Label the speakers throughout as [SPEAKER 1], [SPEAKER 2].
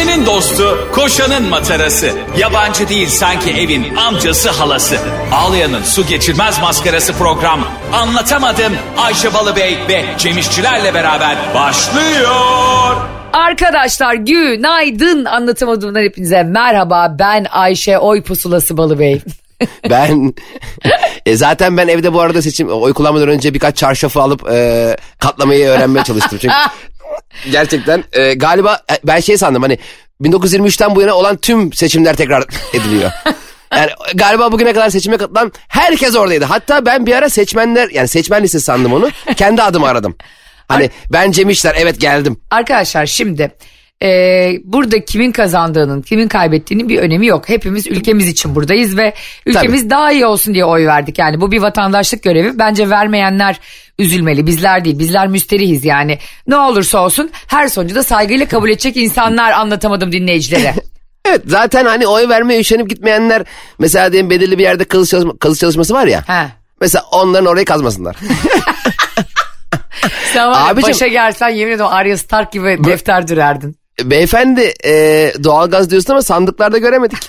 [SPEAKER 1] Ayşe'nin dostu, koşanın matarası. Yabancı değil sanki evin amcası halası. Ağlayan'ın su geçirmez maskarası program. Anlatamadım Ayşe Balıbey ve Cemişçilerle beraber başlıyor.
[SPEAKER 2] Arkadaşlar günaydın anlatamadığımdan hepinize merhaba ben Ayşe Oy Pusulası Balıbey.
[SPEAKER 3] Ben e, zaten ben evde bu arada seçim oy kullanmadan önce birkaç çarşafı alıp e, katlamayı öğrenmeye çalıştım. Çünkü gerçekten e, galiba e, ben şey sandım hani 1923'ten bu yana olan tüm seçimler tekrar ediliyor. Yani galiba bugüne kadar seçime katılan herkes oradaydı. Hatta ben bir ara seçmenler yani seçmen listesi sandım onu. Kendi adımı aradım. Hani ben Cem İşler evet geldim.
[SPEAKER 2] Arkadaşlar şimdi e, burada kimin kazandığının kimin kaybettiğinin bir önemi yok. Hepimiz ülkemiz için buradayız ve ülkemiz daha iyi olsun diye oy verdik. Yani bu bir vatandaşlık görevi. Bence vermeyenler üzülmeli bizler değil bizler müsterihiz yani. Ne olursa olsun her sonucu da saygıyla kabul edecek insanlar anlatamadım dinleyicilere.
[SPEAKER 3] Evet zaten hani oy vermeye üşenip gitmeyenler mesela diyelim belirli bir yerde kazı, çalışma, kazı çalışması var ya.
[SPEAKER 2] He.
[SPEAKER 3] Mesela onların orayı kazmasınlar.
[SPEAKER 2] Sen var
[SPEAKER 3] Abicim-
[SPEAKER 2] başa gelsen yemin ediyorum Arya Stark gibi defter dürerdin.
[SPEAKER 3] Beyefendi e, doğalgaz diyorsun ama sandıklarda göremedik.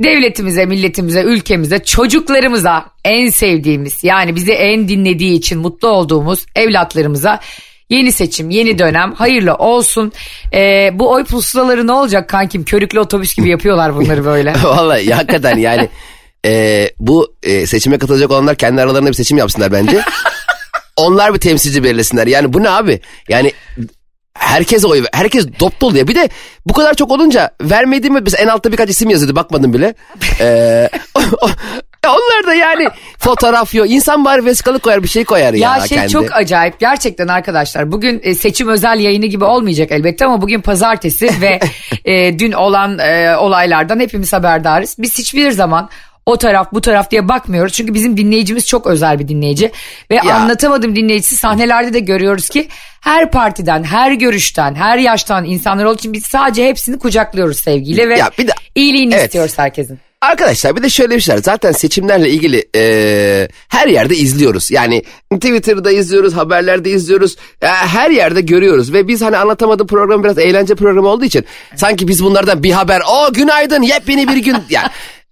[SPEAKER 2] devletimize, milletimize, ülkemize, çocuklarımıza en sevdiğimiz yani bizi en dinlediği için mutlu olduğumuz evlatlarımıza yeni seçim, yeni dönem hayırlı olsun. Ee, bu oy pusulaları ne olacak kankim? Körüklü otobüs gibi yapıyorlar bunları böyle.
[SPEAKER 3] Vallahi hakikaten yani e, bu e, seçime katılacak olanlar kendi aralarında bir seçim yapsınlar bence. Onlar bir temsilci belirlesinler. Yani bu ne abi? Yani herkes oy ver- herkes dop dolu ya. Bir de bu kadar çok olunca vermediğimi biz en altta birkaç isim yazıyordu bakmadım bile. Ee, onlar da yani fotoğraf yok. İnsan bari vesikalık koyar bir şey koyar ya,
[SPEAKER 2] Ya şey
[SPEAKER 3] kendi.
[SPEAKER 2] çok acayip gerçekten arkadaşlar bugün e, seçim özel yayını gibi olmayacak elbette ama bugün pazartesi ve e, dün olan e, olaylardan hepimiz haberdarız. Biz hiçbir zaman o taraf bu taraf diye bakmıyoruz çünkü bizim dinleyicimiz çok özel bir dinleyici ve anlatamadım dinleyicisi sahnelerde de görüyoruz ki her partiden her görüşten her yaştan insanlar olduğu için biz sadece hepsini kucaklıyoruz sevgiyle ve
[SPEAKER 3] Ya bir de-
[SPEAKER 2] iyiliğini
[SPEAKER 3] Evet.
[SPEAKER 2] istiyoruz herkesin.
[SPEAKER 3] Arkadaşlar bir de şöyle bir şey var. Zaten seçimlerle ilgili e, her yerde izliyoruz. Yani Twitter'da izliyoruz, haberlerde izliyoruz. E, her yerde görüyoruz. Ve biz hani anlatamadığı program biraz eğlence programı olduğu için sanki biz bunlardan bir haber. O günaydın yepyeni bir gün. Yani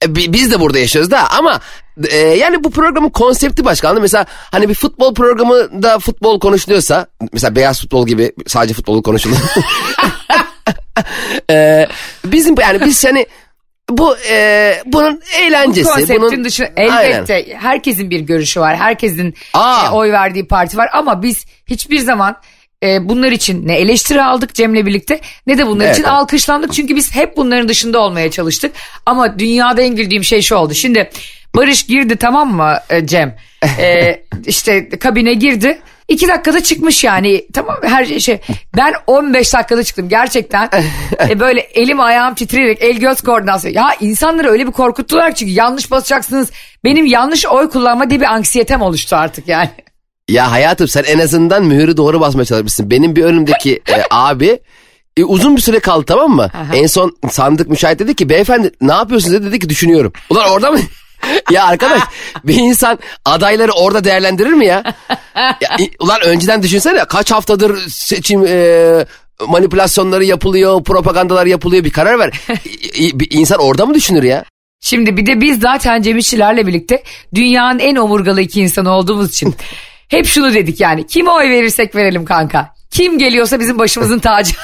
[SPEAKER 3] biz de burada yaşıyoruz da ama e, yani bu programın konsepti başka anladın? Mesela hani bir futbol programında futbol konuşuluyorsa mesela beyaz futbol gibi sadece futbol konuşuluyor. e, bizim yani biz hani bu e, bunun eğlencesi.
[SPEAKER 2] konseptin
[SPEAKER 3] bunun,
[SPEAKER 2] dışında
[SPEAKER 3] Aynen.
[SPEAKER 2] elbette herkesin bir görüşü var. Herkesin
[SPEAKER 3] Aa.
[SPEAKER 2] e, oy verdiği parti var ama biz hiçbir zaman e, bunlar için ne eleştiri aldık Cem'le birlikte ne de bunlar
[SPEAKER 3] Evet,
[SPEAKER 2] için alkışlandık. Çünkü biz hep bunların dışında olmaya çalıştık. Ama dünyada en güldüğüm şey şu oldu. Şimdi Barış girdi tamam mı e, Cem? E, işte kabine girdi. İki dakikada çıkmış yani tamam her şey. Ben 15 dakikada çıktım gerçekten. E, böyle elim ayağım titreyerek el göz koordinasyonu. Ya insanları öyle bir korkuttular çünkü yanlış basacaksınız. Benim yanlış oy kullanma diye bir anksiyetem oluştu artık yani.
[SPEAKER 3] Ya hayatım sen en azından mühürü doğru basmaya çalışmışsın. Benim bir önümdeki e, abi e, uzun bir süre kaldı tamam mı? En son sandık müşahit dedi ki beyefendi ne yapıyorsunuz dedi, dedi ki düşünüyorum. Ulan orada mı? ya arkadaş bir insan adayları orada değerlendirir mi ya? ya i- ulan önceden düşünsene kaç haftadır seçim e, manipülasyonları yapılıyor, propagandalar yapılıyor bir karar ver. Bir insan orada mı düşünür ya?
[SPEAKER 2] Şimdi bir de biz zaten Cem İşçilerle birlikte dünyanın en omurgalı iki insanı olduğumuz için hep şunu dedik yani kime oy verirsek verelim kanka. Kim geliyorsa bizim başımızın tacı.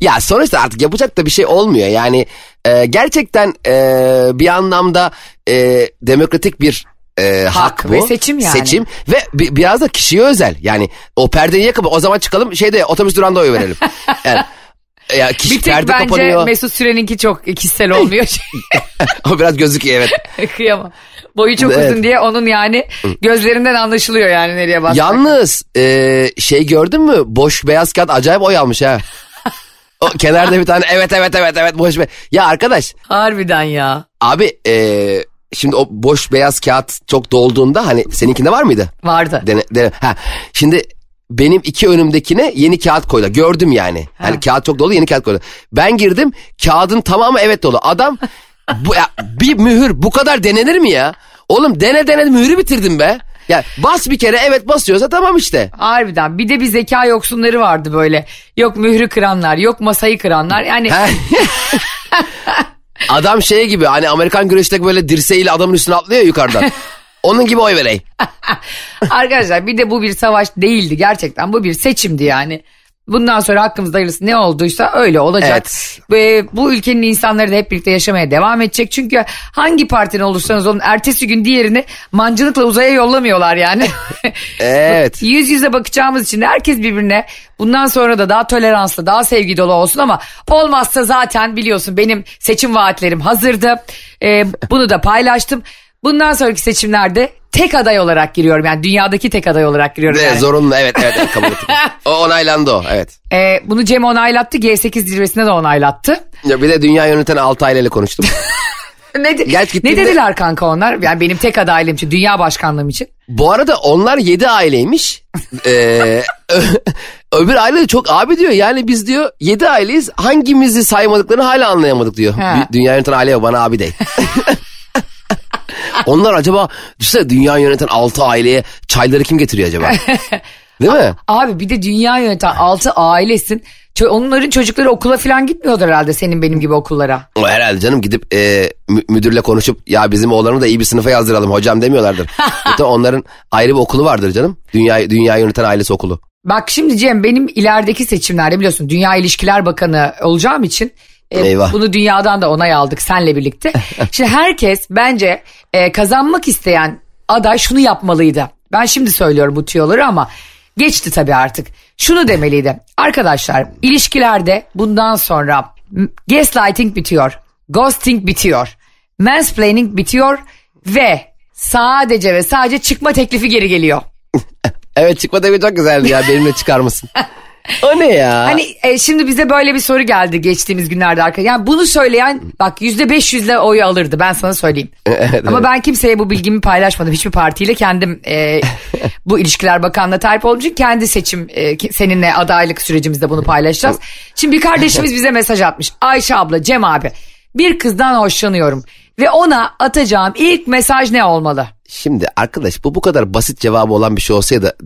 [SPEAKER 3] Ya sonuçta artık yapacak da bir şey olmuyor. Yani e, gerçekten e, bir anlamda e, demokratik bir e, hak, bu.
[SPEAKER 2] ve seçim yani.
[SPEAKER 3] Seçim ve bi- biraz da kişiye özel. Yani o perdeyi yakıp o zaman çıkalım şeyde otobüs durağında oy verelim. Yani, ya kişi
[SPEAKER 2] bir tek
[SPEAKER 3] perde
[SPEAKER 2] bence
[SPEAKER 3] kapanıyor.
[SPEAKER 2] Mesut Süren'inki çok kişisel olmuyor.
[SPEAKER 3] o biraz gözüküyor evet.
[SPEAKER 2] Kıyamam. Boyu çok
[SPEAKER 3] Evet.
[SPEAKER 2] uzun diye onun yani gözlerinden anlaşılıyor yani nereye basmak.
[SPEAKER 3] Yalnız e, şey gördün mü? Boş beyaz kağıt acayip oy almış ha. O kenarda bir tane evet evet evet evet boş be. Ya arkadaş
[SPEAKER 2] Harbiden ya.
[SPEAKER 3] Abi eee, şimdi o boş beyaz kağıt çok dolduğunda hani seninkinde var mıydı?
[SPEAKER 2] Vardı.
[SPEAKER 3] Dene, dene. Ha, şimdi benim iki önümdekine yeni kağıt koydu. Gördüm yani. Hani kağıt çok dolu yeni kağıt koydu. Ben girdim kağıdın tamamı evet dolu. Adam bu, ya, bir mühür bu kadar denenir mi ya? Oğlum dene dene mühürü bitirdim be. Ya bas bir kere evet basıyorsa tamam işte.
[SPEAKER 2] Harbiden bir de bir zeka yoksunları vardı böyle. Yok mührü kıranlar yok masayı kıranlar yani?
[SPEAKER 3] Adam şey gibi hani Amerikan güreşteki böyle dirseğiyle adamın üstüne atlıyor yukarıdan. Onun gibi oy vereyim.
[SPEAKER 2] arkadaşlar bir de bu bir savaş değildi gerçekten bu bir seçimdi yani. Bundan sonra hakkımızda hayırlısı ne olduysa öyle olacak.
[SPEAKER 3] Evet.
[SPEAKER 2] Ve bu ülkenin insanları da hep birlikte yaşamaya devam edecek. Çünkü hangi partinin olursanız olun ertesi gün diğerini mancınıkla uzaya yollamıyorlar yani.
[SPEAKER 3] Evet.
[SPEAKER 2] Yüz yüze bakacağımız için herkes birbirine bundan sonra da daha toleranslı, daha sevgi dolu olsun ama olmazsa zaten biliyorsun benim seçim vaatlerim hazırdı. Ee, bunu da paylaştım. Bundan sonraki seçimlerde tek aday olarak giriyorum. Yani dünyadaki tek aday olarak giriyorum.
[SPEAKER 3] Ve
[SPEAKER 2] yani.
[SPEAKER 3] zorunlu evet evet, evet kabul ettim. O onaylandı o evet.
[SPEAKER 2] Ee, bunu Cem onaylattı. G8 zirvesinde de onaylattı.
[SPEAKER 3] Ya bir de dünya yöneten 6 aileyle konuştum.
[SPEAKER 2] Ne, de- ne dediler kanka onlar? Yani benim tek adaylığım için, dünya başkanlığım için.
[SPEAKER 3] Bu arada onlar 7 aileymiş. Ee, öbür aile de çok abi diyor yani biz diyor 7 aileyiz hangimizi saymadıklarını hala anlayamadık diyor. Bir- Dünya yöneten aile bana abi değil. Onlar acaba düşünsene dünya yöneten 6 aileye çayları kim getiriyor acaba? Değil mi?
[SPEAKER 2] Abi bir de dünya yöneten 6 ailesin. Onların çocukları okula falan gitmiyordur herhalde senin benim gibi okullara.
[SPEAKER 3] O herhalde canım gidip e, mü- müdürle konuşup ya bizim oğlanı da iyi bir sınıfa yazdıralım hocam demiyorlardır. Zaten onların ayrı bir okulu vardır canım. Dünya, dünya yöneten ailesi okulu.
[SPEAKER 2] Bak şimdi Cem benim ilerideki seçimlerde biliyorsun Dünya İlişkiler Bakanı olacağım için e,
[SPEAKER 3] Eyvah.
[SPEAKER 2] bunu dünyadan da onay aldık senle birlikte. şimdi herkes bence e, kazanmak isteyen aday şunu yapmalıydı. Ben şimdi söylüyorum bu tüyoları ama geçti tabii artık. Şunu demeliydi. Arkadaşlar ilişkilerde bundan sonra gaslighting bitiyor. Ghosting bitiyor. Mansplaining bitiyor ve sadece ve sadece çıkma teklifi geri geliyor.
[SPEAKER 3] Evet çıkma devi çok güzeldi ya benimle çıkar mısın? o ne ya?
[SPEAKER 2] Hani e, şimdi bize böyle bir soru geldi geçtiğimiz günlerde arkadaşlar. Yani bunu söyleyen bak yüzde beş yüzle oyu alırdı ben sana söyleyeyim. Ama ben kimseye bu bilgimi paylaşmadım. Hiçbir partiyle kendim e, bu ilişkiler talip olduğum için kendi seçim e, seninle adaylık sürecimizde bunu paylaşacağız. Şimdi bir kardeşimiz bize mesaj atmış. Ayşe abla Cem abi bir kızdan hoşlanıyorum ve ona atacağım ilk mesaj ne olmalı?
[SPEAKER 3] Şimdi arkadaş bu bu kadar basit cevabı olan bir şey olsaydı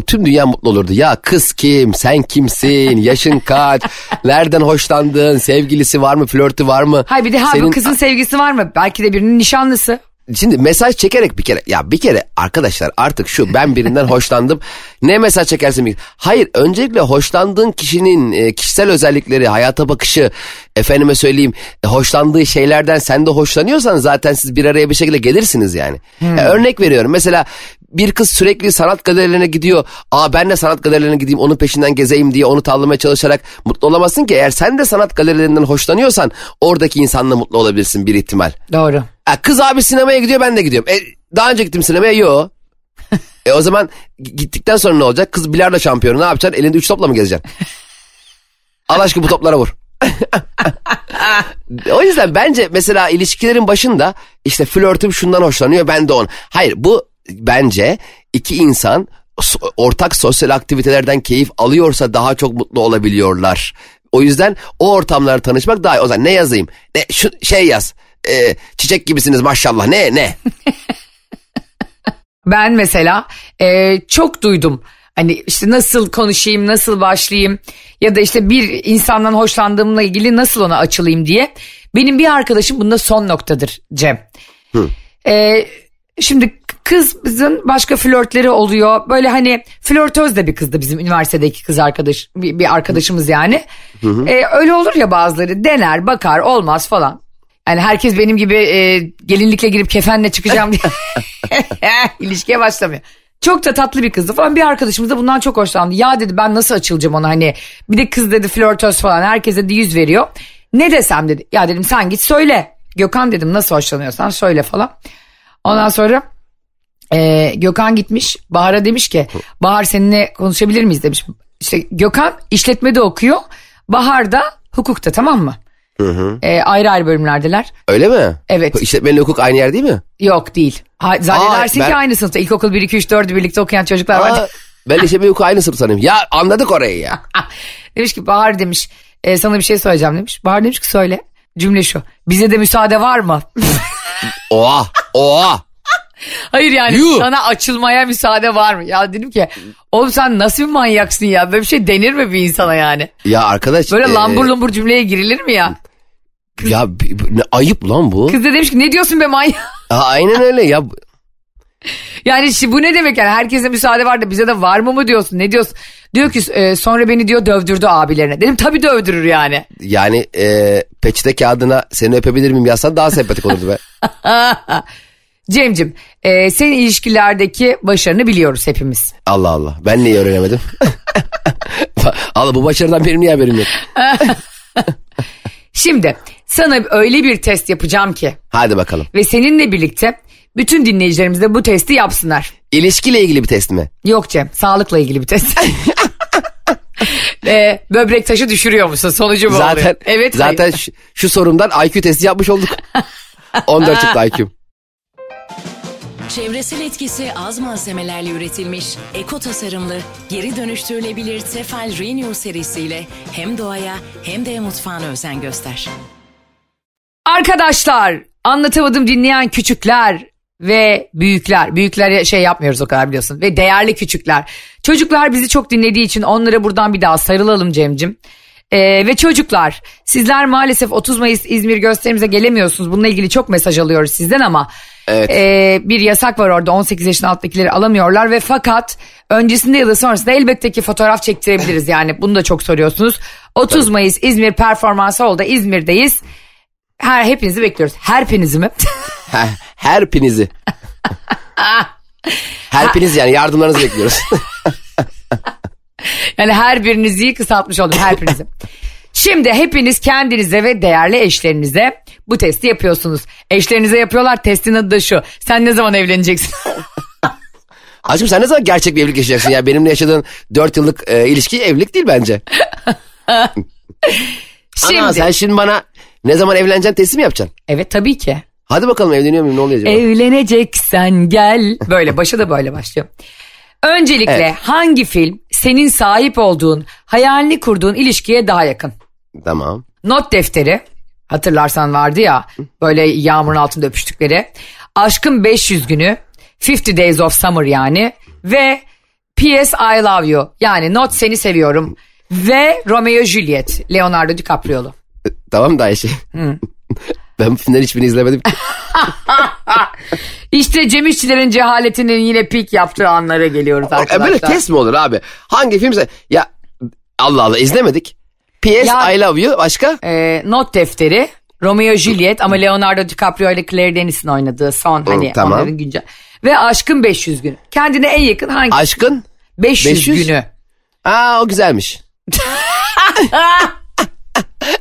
[SPEAKER 3] tüm dünya mutlu olurdu. Ya kız kim, sen kimsin, yaşın kaç, nereden hoşlandın, sevgilisi var mı, flörtü var mı?
[SPEAKER 2] Hayır bir de ha bu
[SPEAKER 3] Senin-
[SPEAKER 2] kızın sevgisi var mı? Belki de birinin nişanlısı.
[SPEAKER 3] Şimdi mesaj çekerek bir kere ya bir kere arkadaşlar artık şu ben birinden hoşlandım ne mesaj çekersin hayır öncelikle hoşlandığın kişinin e, kişisel özellikleri hayata bakışı efendime söyleyeyim e, hoşlandığı şeylerden sen de hoşlanıyorsan zaten siz bir araya bir şekilde gelirsiniz yani. Ya örnek veriyorum mesela bir kız sürekli sanat galerilerine gidiyor aa ben de sanat galerilerine gideyim onun peşinden gezeyim diye onu tavlamaya çalışarak mutlu olamazsın ki eğer sen de sanat galerilerinden hoşlanıyorsan oradaki insanla mutlu olabilirsin bir ihtimal.
[SPEAKER 2] Doğru.
[SPEAKER 3] Ha, kız abi sinemaya gidiyor ben de gidiyorum. E, daha önce gittim sinemaya yok. e o zaman gittikten sonra ne olacak? Kız bilardo şampiyonu ne yapacaksın? Elinde üç topla mı gezeceksin? Allah aşkına bu toplara vur. o yüzden bence mesela ilişkilerin başında işte flörtüm şundan hoşlanıyor ben de on. Hayır bu bence iki insan ortak sosyal aktivitelerden keyif alıyorsa daha çok mutlu olabiliyorlar. O yüzden o ortamlarda tanışmak daha iyi. O zaman ne yazayım? Ne şu şey yaz. E, çiçek gibisiniz maşallah. Ne ne?
[SPEAKER 2] Ben mesela e, çok duydum. Hani işte nasıl konuşayım, nasıl başlayayım ya da işte bir insandan hoşlandığımla ilgili nasıl ona açılayım diye. Benim bir arkadaşım bunda son noktadır Cem. E, şimdi kızın başka flörtleri oluyor. Böyle hani flörtöz de bir kızdı bizim üniversitedeki kız arkadaş bir, bir arkadaşımız yani. E, öyle olur ya bazıları dener bakar olmaz falan. Yani herkes benim gibi e, gelinlikle girip kefenle çıkacağım diye ilişkiye başlamıyor. Çok da tatlı bir kızdı falan. Bir arkadaşımız da bundan çok hoşlandı. Ya dedi ben nasıl açılacağım ona hani. Bir de kız dedi flörtöz falan. Herkese de yüz veriyor. Ne desem dedi. Ya dedim sen git söyle. Gökhan dedim nasıl hoşlanıyorsan söyle falan. Ondan sonra e, Gökhan gitmiş. Bahar'a demiş ki Bahar seninle konuşabilir miyiz demiş. İşte Gökhan işletmede okuyor. Bahar da hukukta tamam mı? E, ayrı ayrı bölümlerdeler.
[SPEAKER 3] Öyle mi?
[SPEAKER 2] Evet.
[SPEAKER 3] İşletmeyle hukuk aynı yer değil mi?
[SPEAKER 2] Yok değil. Ha, zannedersin
[SPEAKER 3] Aa, ben-
[SPEAKER 2] ki aynı sınıfta. İlkokul 1, 2, 3, 4'ü birlikte okuyan çocuklar var.
[SPEAKER 3] Aa, ben işletme hukuk aynı sınıf sanıyorum. Ya anladık orayı ya.
[SPEAKER 2] demiş ki Bahar demiş e, sana bir şey söyleyeceğim demiş. Bahar demiş ki söyle. Cümle şu. Bize de müsaade var mı?
[SPEAKER 3] Oha oha.
[SPEAKER 2] Hayır yani
[SPEAKER 3] Yuh.
[SPEAKER 2] sana açılmaya müsaade var mı? Ya dedim ki oğlum sen nasıl bir manyaksın ya? Böyle bir şey denir mi bir insana yani?
[SPEAKER 3] Ya arkadaş.
[SPEAKER 2] Böyle
[SPEAKER 3] e,
[SPEAKER 2] lambur lumbur cümleye girilir mi ya?
[SPEAKER 3] Ya ayıp lan bu.
[SPEAKER 2] Kız da demiş ki ne diyorsun be manyak?
[SPEAKER 3] Aynen öyle ya.
[SPEAKER 2] Yani şi- bu ne demek yani herkese müsaade var da bize de var mı mı diyorsun ne diyorsun? Diyor ki e, sonra beni diyor dövdürdü abilerine. Dedim tabii dövdürür yani.
[SPEAKER 3] Yani e, peçete kağıdına seni öpebilir miyim yazsan daha sempatik olurdu be.
[SPEAKER 2] Cemcim e, senin ilişkilerdeki başarını biliyoruz hepimiz.
[SPEAKER 3] Allah Allah. Ben niye öğrenemedim? Allah bu başarıdan benim niye haberim yok?
[SPEAKER 2] Şimdi sana öyle bir test yapacağım ki
[SPEAKER 3] Hadi bakalım.
[SPEAKER 2] ve seninle birlikte bütün dinleyicilerimiz de bu testi yapsınlar.
[SPEAKER 3] İlişkiyle ilgili bir test mi?
[SPEAKER 2] Yok Cem sağlıkla ilgili bir test. e, böbrek taşı düşürüyor musun? Sonucu bu
[SPEAKER 3] Zaten
[SPEAKER 2] oluyor. Evet.
[SPEAKER 3] zaten
[SPEAKER 2] hayır.
[SPEAKER 3] şu, şu sorumdan IQ testi yapmış olduk. 14 çıktı IQ'm.
[SPEAKER 4] Çevresel etkisi az malzemelerle üretilmiş, eko tasarımlı, geri dönüştürülebilir Tefal Renew serisiyle hem doğaya hem de mutfağına özen göster.
[SPEAKER 2] Arkadaşlar anlatamadım dinleyen küçükler ve büyükler. Büyüklere şey yapmıyoruz o kadar biliyorsun. Ve değerli küçükler. Çocuklar bizi çok dinlediği için onlara buradan bir daha sarılalım Cem'cim. Ee, ve çocuklar sizler maalesef 30 Mayıs İzmir gösterimize gelemiyorsunuz. Bununla ilgili çok mesaj alıyoruz sizden ama
[SPEAKER 3] Evet.
[SPEAKER 2] ee, bir yasak var orada 18 yaşın altındakileri alamıyorlar ve fakat öncesinde ya da sonrasında elbette ki fotoğraf çektirebiliriz yani bunu da çok soruyorsunuz. 30 Mayıs İzmir performansı oldu İzmir'deyiz. Her hepinizi bekliyoruz. Herpinizi mi?
[SPEAKER 3] Her, herpinizi. Herpiniz yani yardımlarınızı bekliyoruz.
[SPEAKER 2] yani her birinizi kısaltmış oldum her birinizi. Şimdi hepiniz kendinize ve değerli eşlerinize bu testi yapıyorsunuz. Eşlerinize yapıyorlar testin adı da şu. Sen ne zaman evleneceksin?
[SPEAKER 3] Aşkım sen ne zaman gerçek bir evlilik yaşayacaksın ya? Benimle yaşadığın 4 yıllık e, ilişki evlilik değil bence.
[SPEAKER 2] Şimdi.
[SPEAKER 3] Ana sen şimdi bana ne zaman evleneceksin testi mi yapacaksın?
[SPEAKER 2] Evet tabii ki.
[SPEAKER 3] Hadi bakalım evleniyor muyum ne oluyor acaba?
[SPEAKER 2] Evleneceksen gel. Böyle başa da böyle başlıyor. Öncelikle
[SPEAKER 3] Evet.
[SPEAKER 2] hangi film senin sahip olduğun, hayalini kurduğun ilişkiye daha yakın?
[SPEAKER 3] Tamam.
[SPEAKER 2] Not defteri hatırlarsan vardı ya böyle yağmurun altında öpüştükleri. Aşkın 500 günü 50 Days of Summer yani ve P.S. I Love You yani Not Seni Seviyorum ve Romeo Juliet Leonardo DiCaprio'lu.
[SPEAKER 3] E, Tamam da Ayşe. ben bu filmlerin hiçbirini izlemedim ki.
[SPEAKER 2] İşte Cem İşçilerin cehaletinin yine pik yaptığı anlara geliyoruz
[SPEAKER 3] E,
[SPEAKER 2] arkadaşlar.
[SPEAKER 3] böyle test mi olur abi? Hangi filmse... Ya Allah Allah izlemedik. P.S.
[SPEAKER 2] Ya-
[SPEAKER 3] I love you başka?
[SPEAKER 2] Ee, not defteri Romeo Juliet ama Leonardo DiCaprio ile Claire Denis'in oynadığı son hani
[SPEAKER 3] tamam.
[SPEAKER 2] onların güncel. Ve Aşkın 500 gün. Kendine en yakın hangi?
[SPEAKER 3] Aşkın?
[SPEAKER 2] 500,
[SPEAKER 3] 500?
[SPEAKER 2] günü.
[SPEAKER 3] Aa o güzelmiş.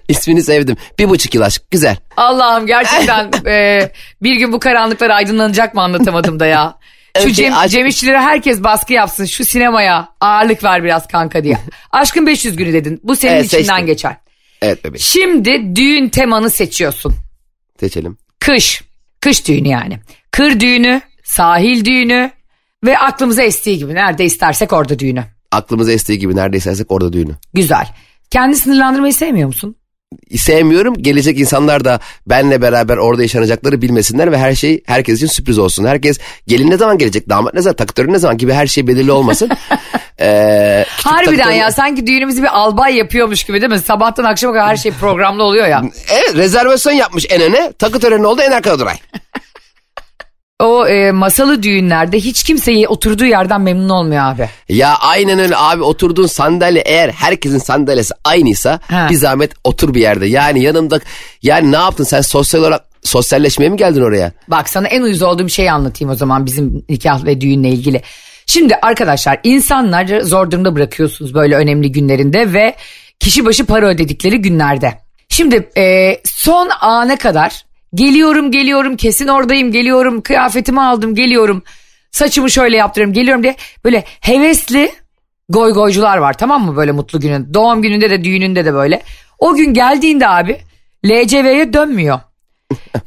[SPEAKER 3] İsmini sevdim. Bir buçuk yıl aşk. Güzel.
[SPEAKER 2] Allah'ım gerçekten e, bir gün bu karanlıklar aydınlanacak mı anlatamadım da ya. Şu
[SPEAKER 3] Evet,
[SPEAKER 2] Cem,
[SPEAKER 3] aşk-
[SPEAKER 2] Cem İşçilere herkes baskı yapsın şu sinemaya ağırlık ver biraz kanka diye. Aşkın 500 günü dedin bu senin
[SPEAKER 3] Evet,
[SPEAKER 2] içinden
[SPEAKER 3] seçtim.
[SPEAKER 2] geçer.
[SPEAKER 3] Evet bebeğim.
[SPEAKER 2] Şimdi düğün temanı seçiyorsun.
[SPEAKER 3] Seçelim.
[SPEAKER 2] Kış. Kış düğünü yani. Kır düğünü, sahil düğünü ve aklımıza estiği gibi nerede istersek orada düğünü.
[SPEAKER 3] Aklımıza estiği gibi nerede istersek orada düğünü.
[SPEAKER 2] Güzel. Kendi sınırlandırmayı sevmiyor musun?
[SPEAKER 3] Sevmiyorum. Gelecek insanlar da benle beraber orada yaşanacakları bilmesinler ve her şey herkes için sürpriz olsun. Herkes gelin ne zaman gelecek, damat ne zaman, takıtörü ne zaman gibi her şey belirli olmasın. ee,
[SPEAKER 2] Harbiden
[SPEAKER 3] takıtörü-
[SPEAKER 2] ya sanki düğünümüzü bir albay yapıyormuş gibi değil mi? Sabahtan akşama kadar her şey programlı oluyor ya.
[SPEAKER 3] Evet rezervasyon yapmış en öne. Takı töreni oldu en arkada duray.
[SPEAKER 2] O e, masalı düğünlerde hiç kimseyi oturduğu yerden memnun olmuyor abi.
[SPEAKER 3] Ya aynen öyle abi oturduğun sandalye eğer herkesin sandalyesi aynıysa
[SPEAKER 2] Ha.
[SPEAKER 3] bir zahmet otur bir yerde. Yani yanımda yani ne yaptın sen sosyal olarak sosyalleşmeye mi geldin oraya?
[SPEAKER 2] Bak sana en uyuz olduğum şeyi anlatayım o zaman bizim nikah ve düğünle ilgili. Şimdi arkadaşlar insanları zor durumda bırakıyorsunuz böyle önemli günlerinde ve kişi başı para ödedikleri günlerde. Şimdi e, son ana kadar geliyorum geliyorum kesin oradayım geliyorum kıyafetimi aldım geliyorum saçımı şöyle yaptırıyorum geliyorum diye böyle hevesli goy goycular var tamam mı böyle mutlu günün doğum gününde de düğününde de böyle. O gün geldiğinde abi LCV'ye dönmüyor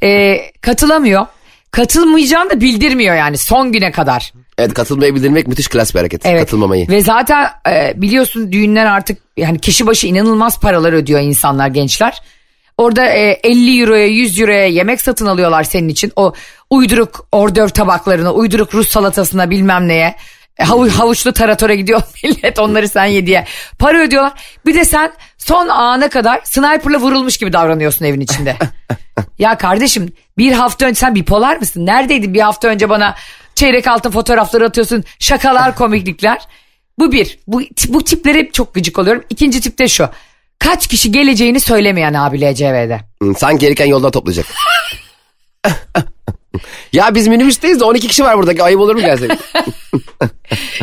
[SPEAKER 2] e, katılamıyor. Katılmayacağını da bildirmiyor yani son güne kadar.
[SPEAKER 3] Evet katılmayı bildirmek müthiş klas bir hareket.
[SPEAKER 2] Evet.
[SPEAKER 3] Katılmamayı.
[SPEAKER 2] Ve zaten e, biliyorsun düğünler artık yani kişi başı inanılmaz paralar ödüyor insanlar gençler. Orada e, 50 euroya 100 euroya yemek satın alıyorlar senin için. O uyduruk ordöv tabaklarına, uyduruk Rus salatasına bilmem neye. E, Havu, havuçlu taratora gidiyor millet onları sen ye diye. Para ödüyorlar. Bir de sen son ana kadar sniperla vurulmuş gibi davranıyorsun evin içinde. ya kardeşim bir hafta önce sen bipolar mısın? Neredeydin bir hafta önce bana çeyrek altın fotoğrafları atıyorsun. Şakalar komiklikler. Bu bir. Bu, bu tiplere çok gıcık oluyorum. İkinci tip de şu. Kaç kişi geleceğini söylemeyen abi LCV'de.
[SPEAKER 3] Hmm, Sanki gelirken yoldan toplayacak. ya biz minibüsteyiz de 12 kişi var burada. Ayıp olur mu gelsek?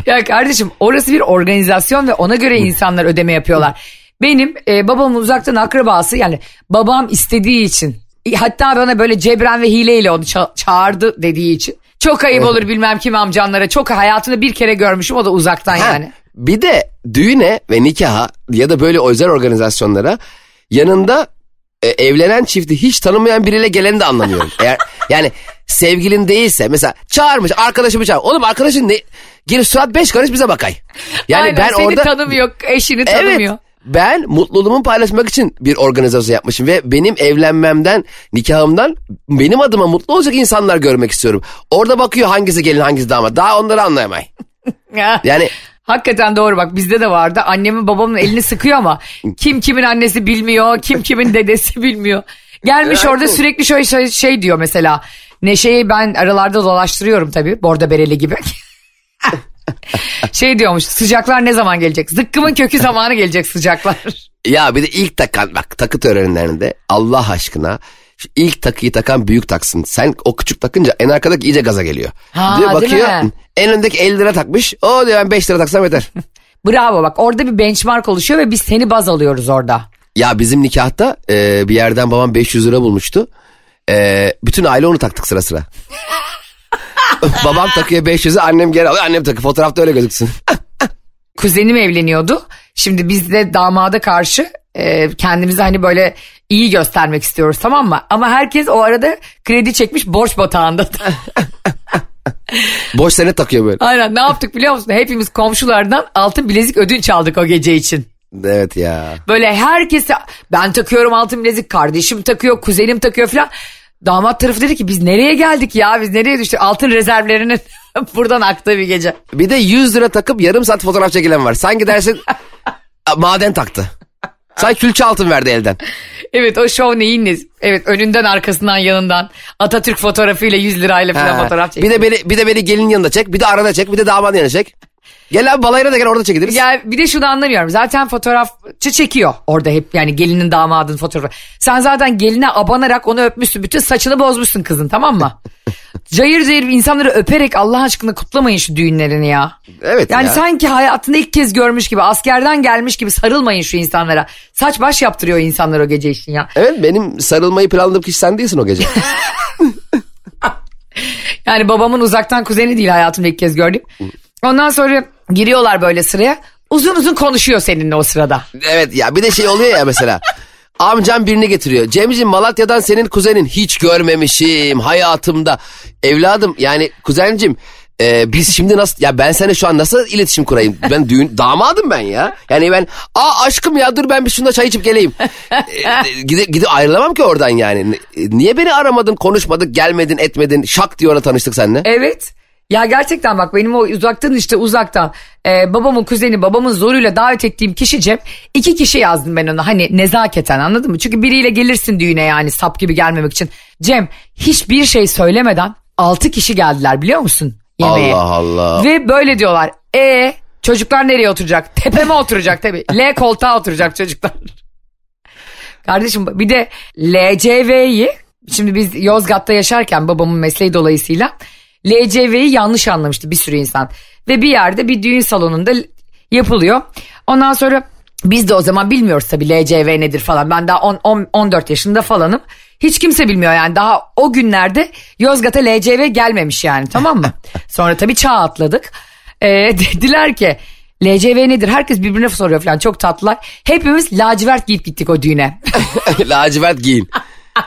[SPEAKER 2] Ya kardeşim orası bir organizasyon ve ona göre insanlar ödeme yapıyorlar. Benim e, babamın uzaktan akrabası yani babam istediği için hatta bana böyle cebren ve hileyle onu ça- çağırdı dediği için. Çok ayıp olur bilmem kim amcanlara. Çok hayatında bir kere görmüşüm o da uzaktan
[SPEAKER 3] Ha,
[SPEAKER 2] yani.
[SPEAKER 3] Bir de düğüne ve nikaha ya da böyle özel organizasyonlara yanında e, evlenen çifti hiç tanımayan biriyle geleni de anlamıyorum. Eğer yani sevgilin değilse mesela çağırmış arkadaşımı çağır. Oğlum arkadaşın ne? Gelip surat beş karış bize bakay. Yani
[SPEAKER 2] Aynen,
[SPEAKER 3] ben
[SPEAKER 2] seni
[SPEAKER 3] orada
[SPEAKER 2] tanımıyor, eşini tanımıyor.
[SPEAKER 3] Evet. Ben mutluluğumu paylaşmak için bir organizasyon yapmışım ve benim evlenmemden, nikahımdan benim adıma mutlu olacak insanlar görmek istiyorum. Orada bakıyor hangisi gelin hangisi damat. Daha onları anlayamay.
[SPEAKER 2] Ya.
[SPEAKER 3] Yani
[SPEAKER 2] Hakikaten doğru bak bizde de vardı. Annemin babamın elini sıkıyor ama kim kimin annesi bilmiyor, kim kimin dedesi bilmiyor. Gelmiş orada sürekli şöyle şey, şey diyor mesela. Neşe'yi ben aralarda dolaştırıyorum tabii borda bereli gibi. şey diyormuş sıcaklar ne zaman gelecek? Zıkkımın kökü zamanı gelecek sıcaklar.
[SPEAKER 3] ya bir de ilk takan bak takı törenlerinde Allah aşkına şu ilk takıyı takan büyük taksın. Sen o küçük takınca en arkadaki iyice gaza geliyor.
[SPEAKER 2] Ha,
[SPEAKER 3] diyor, bakıyor
[SPEAKER 2] mi?
[SPEAKER 3] en öndeki 50 lira takmış. O diyor ben 5 lira taksam yeter.
[SPEAKER 2] Bravo bak orada bir benchmark oluşuyor ve biz seni baz alıyoruz orada.
[SPEAKER 3] Ya bizim nikahta e, bir yerden babam 500 lira bulmuştu. E, bütün aile onu taktık sıra sıra. babam takıyor 500'ü annem geri alıyor annem takıyor fotoğrafta öyle gözüksün.
[SPEAKER 2] kuzenim evleniyordu. Şimdi biz de damada karşı e, kendimizi hani böyle iyi göstermek istiyoruz tamam mı? Ama herkes o arada kredi çekmiş borç batağında.
[SPEAKER 3] Boş sene takıyor böyle.
[SPEAKER 2] Aynen ne yaptık biliyor musun? Hepimiz komşulardan altın bilezik ödünç aldık o gece için.
[SPEAKER 3] Evet ya.
[SPEAKER 2] Böyle herkese ben takıyorum altın bilezik kardeşim takıyor kuzenim takıyor falan. Damat tarafı dedi ki biz nereye geldik ya biz nereye düştük altın rezervlerinin buradan aktığı bir gece.
[SPEAKER 3] Bir de 100 lira takıp yarım saat fotoğraf çekilen var. Sanki dersin "A, maden taktı. Sanki külçe altın verdi elden.
[SPEAKER 2] Evet o şov neyin nesi? Evet önünden arkasından yanından Atatürk fotoğrafıyla 100 lirayla falan
[SPEAKER 3] Ha.
[SPEAKER 2] fotoğraf
[SPEAKER 3] bir
[SPEAKER 2] çekiyor.
[SPEAKER 3] de beni bir de beni gelin yanında çek, bir de arada çek, bir de damadın yanına çek. Gel abi balayına da gel orada çekiliriz.
[SPEAKER 2] Ya bir de şunu anlamıyorum. Zaten fotoğrafçı çekiyor orada hep yani gelinin damadın fotoğrafı. Sen zaten geline abanarak onu öpmüşsün. Bütün saçını bozmuşsun kızın tamam mı? cayır cayır insanları öperek Allah aşkına kutlamayın şu düğünlerini ya.
[SPEAKER 3] Evet
[SPEAKER 2] Yani
[SPEAKER 3] ya.
[SPEAKER 2] sanki hayatında ilk kez görmüş gibi askerden gelmiş gibi sarılmayın şu insanlara. Saç baş yaptırıyor insanlar o gece için ya.
[SPEAKER 3] Evet benim sarılmayı planladığım kişi sen değilsin o gece.
[SPEAKER 2] Yani babamın uzaktan kuzeni değil hayatımda ilk kez gördüm. Ondan sonra giriyorlar böyle sıraya. Uzun uzun konuşuyor seninle o sırada.
[SPEAKER 3] evet ya bir de şey oluyor ya mesela. Amcam birini getiriyor. Cemciğim Malatya'dan senin kuzenin hiç görmemişim hayatımda. Evladım yani kuzencim e, biz şimdi nasıl ya ben seninle şu an nasıl iletişim kurayım? Ben düğün damadım ben ya. Yani ben aa aşkım ya dur ben bir şunda çay içip geleyim. E, gidip, gidip ayrılamam ki oradan yani. Niye beni aramadın konuşmadık gelmedin etmedin şak diye orada tanıştık seninle.
[SPEAKER 2] Evet. Ya gerçekten bak benim o uzaktan işte uzaktan e, babamın kuzeni babamın zoruyla davet ettiğim kişi Cem iki kişi yazdım ben ona hani nezaketen anladın mı? Çünkü biriyle gelirsin düğüne yani sap gibi gelmemek için. Cem hiçbir şey söylemeden altı kişi geldiler biliyor musun yemeğe?
[SPEAKER 3] Allah Allah.
[SPEAKER 2] Ve böyle diyorlar e çocuklar nereye oturacak? Tepeme oturacak tabii. L koltuğa oturacak çocuklar. Kardeşim bir de LCV'yi şimdi biz Yozgat'ta yaşarken babamın mesleği dolayısıyla LCV'yi yanlış anlamıştı bir sürü insan. Ve bir yerde bir düğün salonunda yapılıyor. Ondan sonra biz de o zaman bilmiyoruz tabii LCV nedir falan. Ben daha 10, 10, 14 yaşında falanım. Hiç kimse bilmiyor yani daha o günlerde Yozgat'a LCV gelmemiş yani tamam mı? Sonra tabii çağ atladık. Ee, dediler ki LCV nedir? Herkes birbirine soruyor falan çok tatlılar. Hepimiz lacivert giyip gittik o düğüne.
[SPEAKER 3] Lacivert giyin.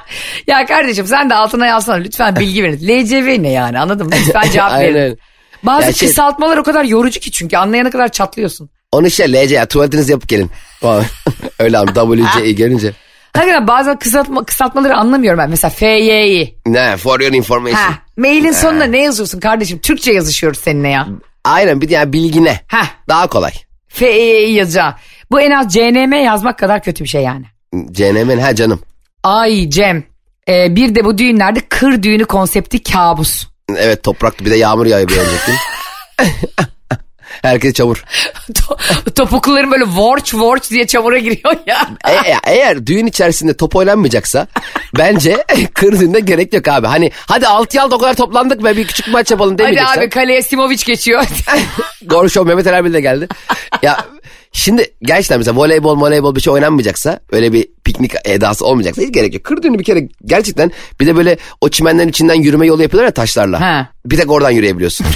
[SPEAKER 2] ya kardeşim sen de altına yazsana lütfen bilgi verin. LCV ne yani anladın mı? Lütfen cevap verin.
[SPEAKER 3] Aynen.
[SPEAKER 2] Bazı
[SPEAKER 3] Ya şey-
[SPEAKER 2] kısaltmalar o kadar yorucu ki çünkü anlayana kadar çatlıyorsun.
[SPEAKER 3] Onu şey LC ya tuvaletinizi yapıp gelin. Falan. Öyle abi WC'yi görünce.
[SPEAKER 2] Hakikaten bazen kısaltma, kısaltmaları anlamıyorum ben. Mesela FYI.
[SPEAKER 3] Ne for your information.
[SPEAKER 2] Ha, Mailin sonuna ne yazıyorsun kardeşim? Türkçe yazışıyoruz seninle ya.
[SPEAKER 3] Aynen bir de yani bilgine.
[SPEAKER 2] Heh.
[SPEAKER 3] Daha kolay.
[SPEAKER 2] FE'yi yazacaksın. Bu en az CNM yazmak kadar kötü bir şey yani.
[SPEAKER 3] CNM'nin ha canım.
[SPEAKER 2] Ay Cem. e, bir de bu düğünlerde kır düğünü konsepti kabus.
[SPEAKER 3] Evet topraklı bir de yağmur yağıyor bir önceki. Herkes çamur.
[SPEAKER 2] To- Topukluların böyle vorç vorç diye çamura giriyor ya.
[SPEAKER 3] E- e- eğer düğün içerisinde top oynanmayacaksa bence kır düğünde gerek yok abi. Hani hadi altı yalda o kadar toplandık ve bir küçük maç yapalım
[SPEAKER 2] Hadi
[SPEAKER 3] demeyeceksen.
[SPEAKER 2] abi kaleye Simovic geçiyor.
[SPEAKER 3] Gorşov Mehmet Erbil de geldi. ya şimdi gerçekten mesela voleybol voleybol bir şey oynanmayacaksa öyle bir piknik edası olmayacaksa hiç gerek yok. Kır düğünü bir kere gerçekten bir de böyle o çimenlerin içinden yürüme yolu yapıyorlar ya taşlarla.
[SPEAKER 2] Ha.
[SPEAKER 3] Bir tek oradan yürüyebiliyorsun.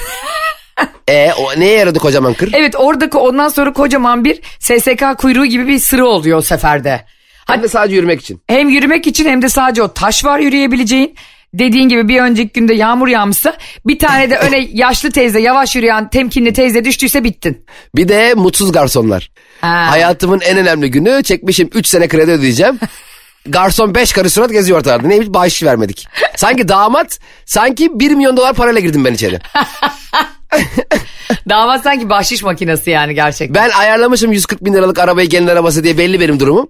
[SPEAKER 3] e o neye yaradı kocaman kır?
[SPEAKER 2] evet oradaki ondan sonra kocaman bir SSK kuyruğu gibi bir sıra oluyor o seferde.
[SPEAKER 3] Hadi sadece yürümek için.
[SPEAKER 2] Hem yürümek için hem de sadece o taş var yürüyebileceğin. Dediğin gibi bir önceki günde yağmur yağmışsa bir tane de öyle yaşlı teyze yavaş yürüyen temkinli teyze düştüyse bittin.
[SPEAKER 3] Bir de mutsuz garsonlar.
[SPEAKER 2] Ha.
[SPEAKER 3] Hayatımın en önemli günü çekmişim 3 sene kredi ödeyeceğim. Garson 5 karı surat geziyor ortalarda. Neymiş bahşiş vermedik. Sanki damat sanki 1 milyon dolar parayla girdim ben içeri.
[SPEAKER 2] Damat sanki bahşiş makinesi yani gerçekten.
[SPEAKER 3] Ben ayarlamışım 140 bin liralık arabayı gelin arabası diye belli benim durumum.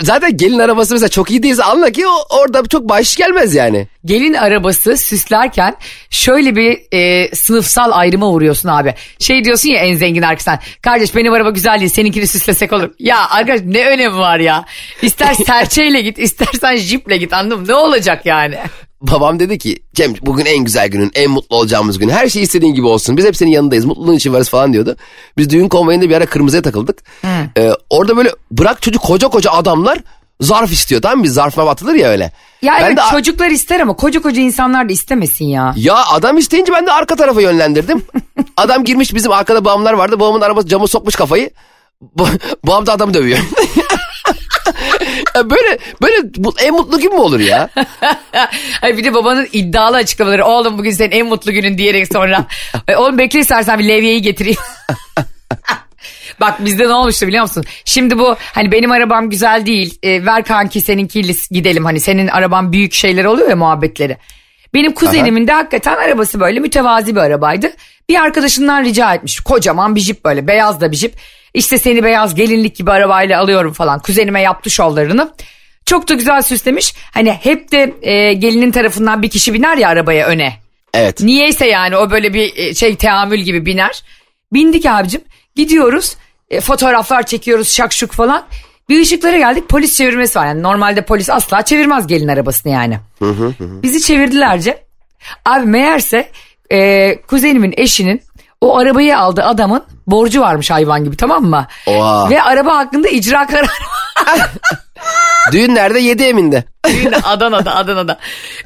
[SPEAKER 3] Zaten gelin arabası mesela çok iyi değilse anla ki orada çok bahşiş gelmez yani.
[SPEAKER 2] Gelin arabası süslerken şöyle bir e, sınıfsal ayrıma uğruyorsun abi. Şey diyorsun ya en zengin arkadaşlar. Kardeş benim araba güzel değil seninkini süslesek olur. Ya arkadaş ne önemi var ya. İster serçeyle git istersen jiple git anladın mı? Ne olacak yani?
[SPEAKER 3] Babam dedi ki Cem bugün en güzel günün en mutlu olacağımız gün. Her şey istediğin gibi olsun. Biz hep senin yanındayız. Mutluluğun için varız falan diyordu. Biz düğün konvoyunda bir ara kırmızıya takıldık. Ee, orada böyle bırak çocuk koca koca adamlar zarf istiyor tamam mı? Zarfına batılır ya öyle.
[SPEAKER 2] Ya
[SPEAKER 3] ben
[SPEAKER 2] evet
[SPEAKER 3] de
[SPEAKER 2] çocuklar ister ama koca koca insanlar da istemesin ya.
[SPEAKER 3] Ya adam isteyince ben de arka tarafa yönlendirdim. adam girmiş bizim arkada babamlar vardı. Babamın arabası camı sokmuş kafayı. Ba- Babam da adamı dövüyor. Böyle böyle en mutlu gün mü olur ya?
[SPEAKER 2] Ay bir de babanın iddialı açıklamaları. Oğlum bugün senin en mutlu günün diyerek sonra. "E, Oğlum bekle istersen bir levyeyi getireyim. Bak bizde ne olmuştu biliyor musun? Şimdi bu hani benim arabam güzel değil. e, ver kanki seninkiyle gidelim. Hani senin araban büyük şeyler oluyor ya muhabbetleri. Benim kuzenimin de hakikaten arabası böyle mütevazi bir arabaydı. Bir arkadaşından rica etmiş. Kocaman bir jip böyle beyaz da bir jip. İşte seni beyaz gelinlik gibi arabayla alıyorum falan. Kuzenime yaptı şovlarını. Çok da güzel süslemiş. Hani hep de e, gelinin tarafından bir kişi biner ya arabaya öne.
[SPEAKER 3] Evet.
[SPEAKER 2] Niyeyse yani o böyle bir e, şey teamül gibi biner. Bindik abicim gidiyoruz e, fotoğraflar çekiyoruz şakşuk falan. Bir ışıklara geldik polis çevirmesi var. Yani normalde polis asla çevirmez gelin arabasını yani. Bizi çevirdilerce. Abi meğerse e, kuzenimin eşinin o arabayı aldığı adamın borcu varmış hayvan gibi tamam mı?
[SPEAKER 3] Oha.
[SPEAKER 2] Ve araba hakkında icra kararı
[SPEAKER 3] Düğün nerede? Yedi Emin'de.
[SPEAKER 2] Yine Adana'da Adana'da.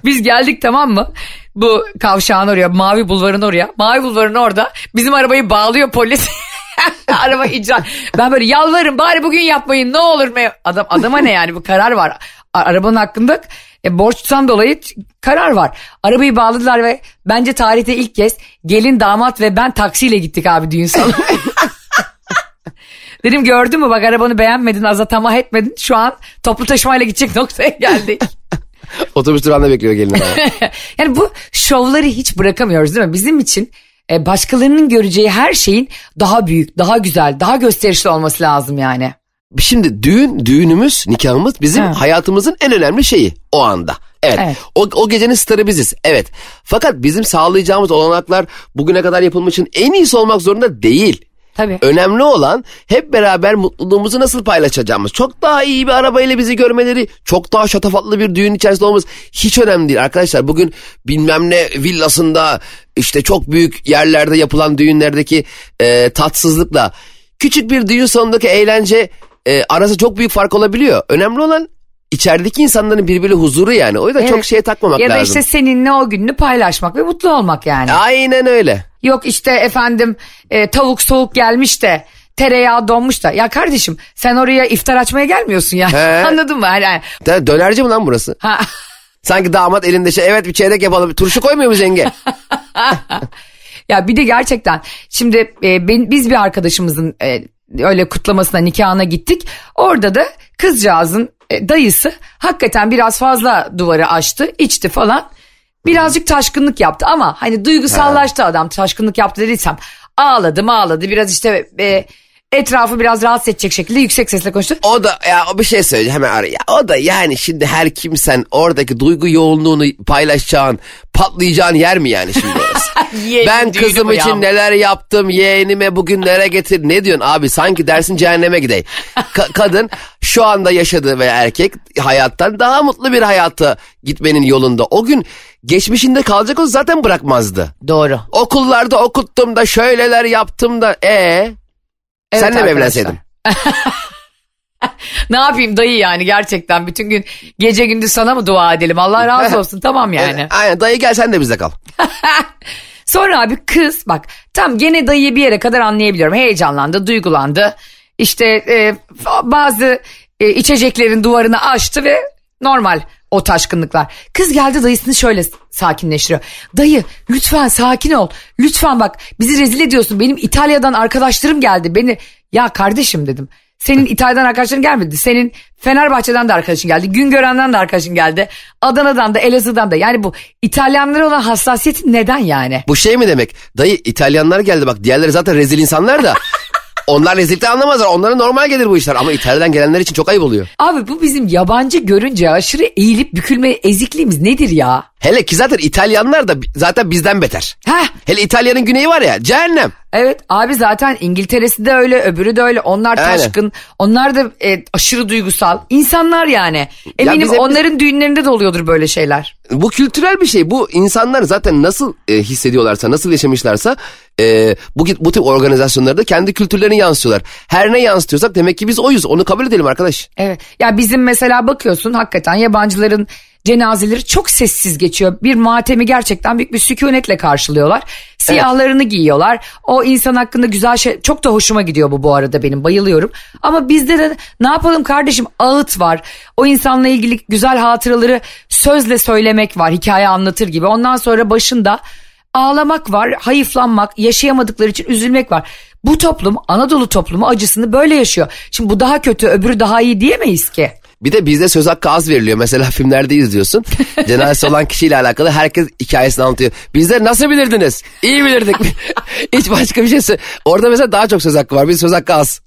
[SPEAKER 2] Biz geldik tamam mı? Bu kavşağın oraya Mavi Bulvar'ın oraya. Mavi Bulvar'ın orada bizim arabayı bağlıyor polis. Araba icra. Ben böyle yalvarırım bari bugün yapmayın ne olur. Me Adam, adama ne yani bu karar var. Arabanın hakkında e, borçtan dolayı karar var. Arabayı bağladılar ve bence tarihte ilk kez gelin damat ve ben taksiyle gittik abi düğün salonu. Dedim gördün mü bak arabanı beğenmedin azatamah etmedin. Şu an toplu taşımayla gidecek noktaya geldik.
[SPEAKER 3] Otobüs durağında bekliyor gelin ama.
[SPEAKER 2] yani bu şovları hiç bırakamıyoruz değil mi? Bizim için e, başkalarının göreceği her şeyin daha büyük, daha güzel, daha gösterişli olması lazım yani.
[SPEAKER 3] Şimdi düğün, düğünümüz, nikahımız bizim
[SPEAKER 2] Ha.
[SPEAKER 3] hayatımızın en önemli şeyi o anda. Evet.
[SPEAKER 2] Evet.
[SPEAKER 3] O, o gecenin starı biziz. Evet. Fakat bizim sağlayacağımız olanaklar bugüne kadar yapılmışın en iyisi olmak zorunda değil.
[SPEAKER 2] Tabii.
[SPEAKER 3] Önemli olan hep beraber mutluluğumuzu nasıl paylaşacağımız. Çok daha iyi bir arabayla bizi görmeleri, çok daha şatafatlı bir düğün içerisinde olmamız hiç önemli değil. Arkadaşlar bugün bilmem ne villasında işte çok büyük yerlerde yapılan düğünlerdeki e, tatsızlıkla küçük bir düğün salonundaki eğlence e, arası çok büyük fark olabiliyor. Önemli olan içerideki insanların birbiriyle huzuru yani. O yüzden çok
[SPEAKER 2] Evet.
[SPEAKER 3] şeye takmamak
[SPEAKER 2] Ya da
[SPEAKER 3] lazım.
[SPEAKER 2] işte seninle o gününü paylaşmak ve mutlu olmak yani.
[SPEAKER 3] Aynen öyle.
[SPEAKER 2] Yok işte efendim e, tavuk soğuk gelmiş de tereyağı donmuş da. Ya kardeşim sen oraya iftar açmaya gelmiyorsun ya.
[SPEAKER 3] He.
[SPEAKER 2] Anladın mı? Yani,
[SPEAKER 3] Dönerci mi lan burası?
[SPEAKER 2] ha.
[SPEAKER 3] Sanki damat elinde şey evet bir çeyrek yapalım. Turşu koymuyor mu yenge?
[SPEAKER 2] Ya bir de gerçekten şimdi e, ben, biz bir arkadaşımızın e, öyle kutlamasına nikahına gittik. Orada da kızcağızın e, dayısı hakikaten biraz fazla duvarı açtı içti falan. Birazcık taşkınlık yaptı ama hani duygusallaştı adam taşkınlık yaptı dediysem ağladı ağladı biraz işte e, etrafı biraz rahatsız edecek şekilde yüksek sesle konuştu.
[SPEAKER 3] O da ya o bir şey söyleyeceğim hemen araya. Ya, o da yani şimdi her kimsen oradaki duygu yoğunluğunu paylaşacağın, patlayacağın yer mi yani şimdi orası? Ben kızım için
[SPEAKER 2] ya.
[SPEAKER 3] neler yaptım, yeğenime bugünlere getir. Ne diyorsun abi sanki dersin cehenneme gidey. Ka- kadın şu anda yaşadığı ve erkek hayattan daha mutlu bir hayata gitmenin yolunda. O gün geçmişinde kalacak o zaten bırakmazdı.
[SPEAKER 2] Doğru.
[SPEAKER 3] Okullarda okuttum da şöyleler yaptım da e
[SPEAKER 2] Evet
[SPEAKER 3] senle mi evlenseydin?
[SPEAKER 2] Ne yapayım dayı yani gerçekten bütün gün gece gündüz sana mı dua edelim Allah razı olsun tamam yani.
[SPEAKER 3] Aynen dayı gel sen de bizde kal.
[SPEAKER 2] Sonra abi kız bak tam gene dayıyı bir yere kadar anlayabiliyorum. Heyecanlandı, duygulandı. İşte e, bazı e, içeceklerin duvarını açtı ve normal o taşkınlıklar. Kız geldi dayısını şöyle sakinleştiriyor. Dayı lütfen sakin ol. Lütfen bak bizi rezil ediyorsun. Benim İtalya'dan arkadaşlarım geldi. Beni ya kardeşim dedim. Senin İtalya'dan arkadaşların gelmedi. Senin Fenerbahçe'den de arkadaşın geldi. Güngören'den de arkadaşın geldi. Adana'dan da Elazığ'dan da. Yani bu İtalyanlara olan hassasiyetin neden yani?
[SPEAKER 3] Bu şey mi demek? Dayı İtalyanlar geldi bak diğerleri zaten rezil insanlar da. Onlar rezillikten anlamazlar. Onlara normal gelir bu işler. Ama İtalya'dan gelenler için çok ayıp oluyor.
[SPEAKER 2] Abi bu bizim yabancı görünce aşırı eğilip bükülme ezikliğimiz nedir ya?
[SPEAKER 3] Hele ki zaten İtalyanlar da zaten bizden beter.
[SPEAKER 2] Heh
[SPEAKER 3] Hele İtalya'nın güneyi var ya cehennem.
[SPEAKER 2] evet abi zaten İngiltere'si de öyle öbürü de öyle onlar
[SPEAKER 3] Aynen.
[SPEAKER 2] taşkın onlar da e, aşırı duygusal insanlar yani. Eminim
[SPEAKER 3] hep-
[SPEAKER 2] onların düğünlerinde de oluyordur böyle şeyler.
[SPEAKER 3] Bu kültürel bir şey. Bu insanlar zaten nasıl e, hissediyorlarsa, nasıl yaşamışlarsa e, bu, bu tip organizasyonlarda kendi kültürlerini yansıtıyorlar. Her ne yansıtıyorsak demek ki biz oyuz. Onu kabul edelim arkadaş.
[SPEAKER 2] Evet ya bizim mesela bakıyorsun hakikaten yabancıların cenazeleri çok sessiz geçiyor. Bir matemi gerçekten büyük bir sükunetle karşılıyorlar. Siyahlarını giyiyorlar. O insan hakkında güzel şey çok da hoşuma gidiyor bu bu arada benim bayılıyorum. Ama bizde de ne yapalım kardeşim ağıt var. O insanla ilgili güzel hatıraları sözle söylemek var hikaye anlatır gibi. Ondan sonra başında ağlamak var, hayıflanmak, yaşayamadıkları için üzülmek var. Bu toplum Anadolu toplumu acısını böyle yaşıyor. Şimdi bu daha kötü öbürü daha iyi diyemeyiz ki.
[SPEAKER 3] Bir de bizde söz hakkı az veriliyor. Mesela filmlerde izliyorsun. Cenazesi olan kişiyle alakalı herkes hikayesini anlatıyor. Bizde nasıl bilirdiniz? İyi bilirdik. Hiç başka bir şey Orada mesela daha çok söz hakkı var. Bizde söz hakkı az.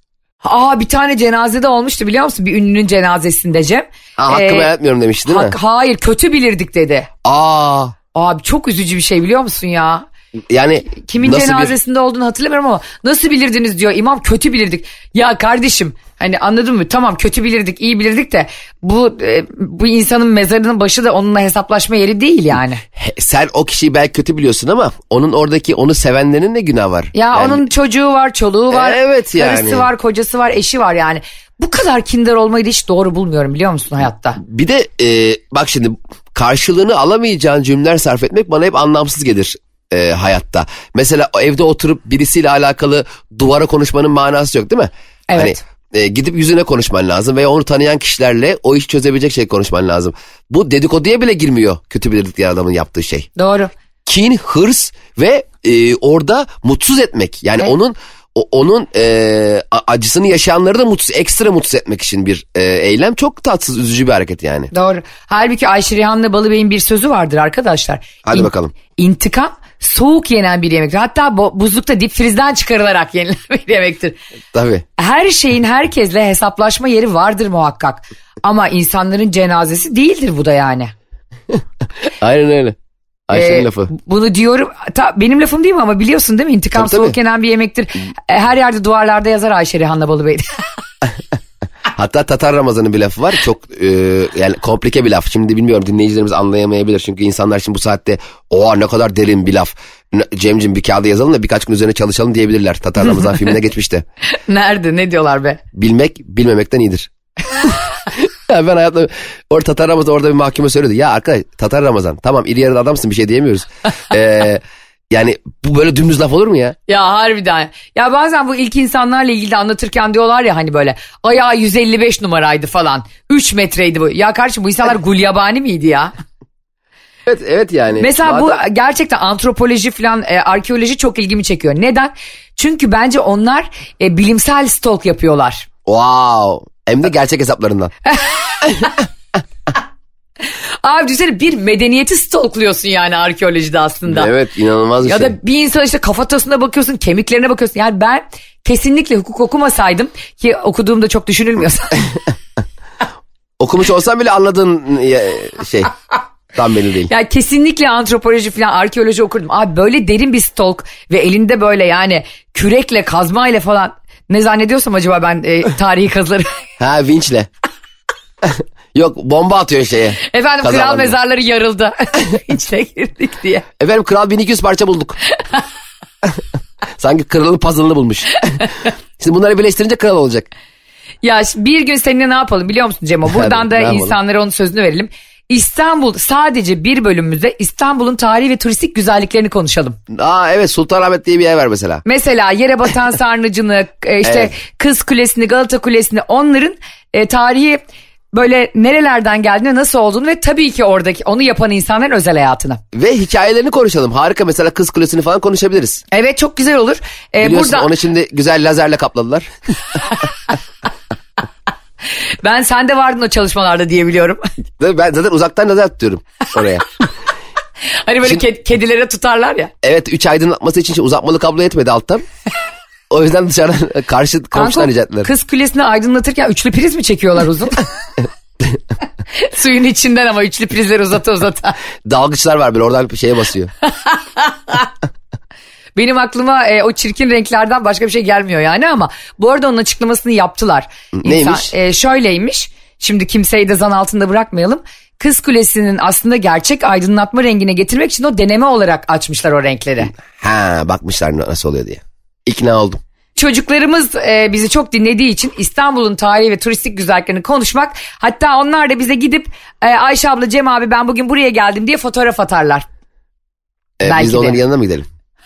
[SPEAKER 2] Aa bir tane cenazede olmuştu biliyor musun? Bir ünlünün cenazesinde Cem.
[SPEAKER 3] Ha, hakkımı
[SPEAKER 2] Ee,
[SPEAKER 3] yaratmıyorum demişti değil mi?
[SPEAKER 2] hak- hayır kötü bilirdik dedi.
[SPEAKER 3] Aa,
[SPEAKER 2] Abi çok üzücü bir şey biliyor musun ya?
[SPEAKER 3] yani
[SPEAKER 2] Kimin
[SPEAKER 3] nasıl bir-
[SPEAKER 2] cenazesinde olduğunu hatırlamıyorum ama nasıl bilirdiniz diyor imam kötü bilirdik. Ya kardeşim hani anladın mı tamam kötü bilirdik iyi bilirdik de bu e, bu insanın mezarının başı da onunla hesaplaşma yeri değil yani.
[SPEAKER 3] Sen o kişiyi belki kötü biliyorsun ama onun oradaki onu sevenlerin ne günah var?
[SPEAKER 2] Ya
[SPEAKER 3] Yani
[SPEAKER 2] onun çocuğu var çoluğu var
[SPEAKER 3] Evet yani.
[SPEAKER 2] karısı var kocası var eşi var yani. Bu kadar kinder olmayı da hiç doğru bulmuyorum biliyor musun hayatta?
[SPEAKER 3] Bir de e, bak şimdi karşılığını alamayacağın cümleler sarf etmek bana hep anlamsız gelir e, hayatta. Mesela evde oturup birisiyle alakalı duvara konuşmanın manası yok değil mi?
[SPEAKER 2] Evet.
[SPEAKER 3] Hani, e, gidip yüzüne konuşman lazım veya onu tanıyan kişilerle o işi çözebilecek şey konuşman lazım. Bu dedikoduya bile girmiyor kötü bilirdik diye adamın yaptığı şey.
[SPEAKER 2] Doğru.
[SPEAKER 3] kin, hırs ve e, orada mutsuz etmek. Yani
[SPEAKER 2] Evet.
[SPEAKER 3] onun o- onun e, acısını yaşayanları da mutsuz, ekstra mutsuz etmek için bir e, eylem çok tatsız, üzücü bir hareket yani.
[SPEAKER 2] Doğru. Halbuki Ayşe Rihanna Balıbey'in bir sözü vardır arkadaşlar.
[SPEAKER 3] Hadi bakalım.
[SPEAKER 2] İntikam soğuk yenen bir yemektir. Hatta bo- buzlukta dip frizden çıkarılarak yenilen bir yemektir.
[SPEAKER 3] Tabii.
[SPEAKER 2] Her şeyin herkesle hesaplaşma yeri vardır muhakkak. Ama insanların cenazesi değildir bu da yani.
[SPEAKER 3] Aynen öyle. Ayşe'nin
[SPEAKER 2] Ee,
[SPEAKER 3] lafı.
[SPEAKER 2] Bunu diyorum. Ta, benim lafım değil mi ama biliyorsun değil mi? İntikam
[SPEAKER 3] Tabii, tabii.
[SPEAKER 2] soğuk yenen bir yemektir. E, Her yerde duvarlarda yazar Ayşe Rihanna Balıbey.
[SPEAKER 3] Hatta Tatar Ramazan'ın bir lafı var. Çok e, yani komplike bir laf. Şimdi bilmiyorum dinleyicilerimiz anlayamayabilir. Çünkü insanlar şimdi bu saatte oha ne kadar derin bir laf. Cemcim bir kağıda yazalım da birkaç gün üzerine çalışalım diyebilirler. Tatar Ramazan filmine geçmişti.
[SPEAKER 2] Nerede? Ne diyorlar be?
[SPEAKER 3] Bilmek bilmemekten iyidir. ya ben hayatımda orada Tatar Ramazan orada bir mahkeme söyledi. Ya arkadaş Tatar Ramazan tamam iri yarıda adamsın bir şey diyemiyoruz. Ee, yani bu böyle dümdüz laf olur mu ya?
[SPEAKER 2] Ya harbiden. Ya bazen bu ilk insanlarla ilgili anlatırken diyorlar ya hani böyle ayağı 155 numaraydı falan. 3 metreydi bu. Ya kardeşim bu insanlar gulyabani miydi ya?
[SPEAKER 3] Evet evet yani.
[SPEAKER 2] Mesela bu
[SPEAKER 3] Madem-
[SPEAKER 2] gerçekten antropoloji falan e, arkeoloji çok ilgimi çekiyor. Neden? Çünkü bence onlar e, bilimsel stalk yapıyorlar.
[SPEAKER 3] Wow. Hem de gerçek hesaplarından.
[SPEAKER 2] Abi düşünsene bir medeniyeti stalkluyorsun yani arkeolojide aslında.
[SPEAKER 3] Evet inanılmaz bir
[SPEAKER 2] Ya
[SPEAKER 3] şey.
[SPEAKER 2] da bir insan işte kafatasına bakıyorsun, kemiklerine bakıyorsun. Yani ben kesinlikle hukuk okumasaydım ki okuduğumda çok düşünülmüyor.
[SPEAKER 3] Okumuş olsan bile anladığın e, şey tam belli değil.
[SPEAKER 2] ya kesinlikle antropoloji falan arkeoloji okurdum. Abi böyle derin bir stalk ve elinde böyle yani kürekle kazmayla falan ne zannediyorsam acaba ben e, tarihi kazıları.
[SPEAKER 3] Ha vinçle. Yok bomba atıyor şeye.
[SPEAKER 2] Efendim kral mezarları yarıldı. İçine girdik diye.
[SPEAKER 3] Efendim kral 1200 parça bulduk. Sanki kralın puzzle'ını bulmuş. Şimdi bunları birleştirince kral olacak.
[SPEAKER 2] Ya şimdi bir gün seninle ne yapalım biliyor musun Cemo? Buradan da
[SPEAKER 3] ne yapalım?
[SPEAKER 2] insanlara onun sözünü verelim. İstanbul sadece bir bölümümüzde İstanbul'un tarihi ve turistik güzelliklerini konuşalım.
[SPEAKER 3] Aa evet Sultanahmet diye bir yer var mesela.
[SPEAKER 2] Mesela yere batan sarnıcını, e, işte
[SPEAKER 3] Evet.
[SPEAKER 2] Kız Kulesi'ni, Galata Kulesi'ni onların e, tarihi böyle nerelerden geldiğini nasıl olduğunu ve tabii ki oradaki onu yapan insanların özel hayatını.
[SPEAKER 3] Ve hikayelerini konuşalım. Harika mesela Kız Kulesi'ni falan konuşabiliriz.
[SPEAKER 2] Evet çok güzel olur. E,
[SPEAKER 3] Biliyorsun
[SPEAKER 2] burada
[SPEAKER 3] onu şimdi güzel lazerle kapladılar.
[SPEAKER 2] ben sende vardın o çalışmalarda diye biliyorum.
[SPEAKER 3] Ve ben zaten uzaktan lazer tutuyorum oraya.
[SPEAKER 2] hani böyle
[SPEAKER 3] Şimdi-
[SPEAKER 2] ked- kedilere tutarlar ya.
[SPEAKER 3] evet 3 aydınlatması için uzatmalı kablo yetmedi alttan. O yüzden dışarıdan karşı komşudan rica ettiler.
[SPEAKER 2] Kız kulesini aydınlatırken üçlü priz mi çekiyorlar uzun? Suyun içinden ama üçlü prizleri uzata uzata.
[SPEAKER 3] Dalgıçlar var böyle oradan şeye basıyor.
[SPEAKER 2] Benim aklıma e, o çirkin renklerden başka bir şey gelmiyor yani ama bu arada onun açıklamasını yaptılar.
[SPEAKER 3] Neymiş?
[SPEAKER 2] e, şöyleymiş. Şimdi kimseyi de zan altında bırakmayalım. Kız Kulesi'nin aslında gerçek aydınlatma rengine getirmek için o deneme olarak açmışlar o renkleri.
[SPEAKER 3] Ha bakmışlar nasıl oluyor diye. İkna oldum.
[SPEAKER 2] Çocuklarımız e, bizi çok dinlediği için İstanbul'un tarihi ve turistik güzelliklerini konuşmak hatta onlar da bize gidip e, Ayşe abla Cem abi ben bugün buraya geldim diye fotoğraf atarlar.
[SPEAKER 3] Ee,
[SPEAKER 2] Belki
[SPEAKER 3] biz de
[SPEAKER 2] de.
[SPEAKER 3] onların yanına mı gidelim?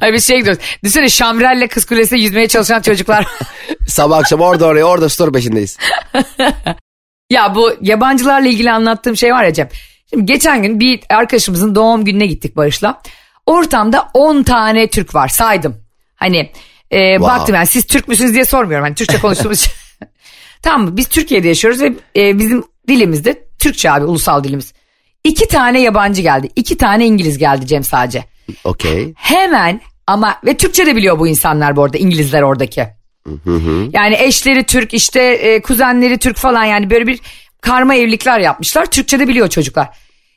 [SPEAKER 2] Hayır biz şey gidiyoruz. Düşünsene Şamrel'le Kız Kulesi'ne yüzmeye çalışan çocuklar.
[SPEAKER 3] Sabah akşam orada oraya orada story peşindeyiz.
[SPEAKER 2] ya bu yabancılarla ilgili anlattığım şey var ya Cem. Şimdi geçen gün bir arkadaşımızın doğum gününe gittik Barış'la. Ortamda 10 tane Türk var saydım. Hani e, baktım yani siz Türk müsünüz diye sormuyorum. Hani Türkçe konuştuğumuz için. tamam? Biz Türkiye'de yaşıyoruz ve e, bizim dilimizde Türkçe abi ulusal dilimiz. İki tane yabancı geldi. iki tane İngiliz geldi Cem sadece.
[SPEAKER 3] Okey.
[SPEAKER 2] Hemen ama ve Türkçe de biliyor bu insanlar bu arada İngilizler oradaki. Yani eşleri Türk işte e, kuzenleri Türk falan yani böyle bir karma evlilikler yapmışlar. Türkçe de biliyor çocuklar.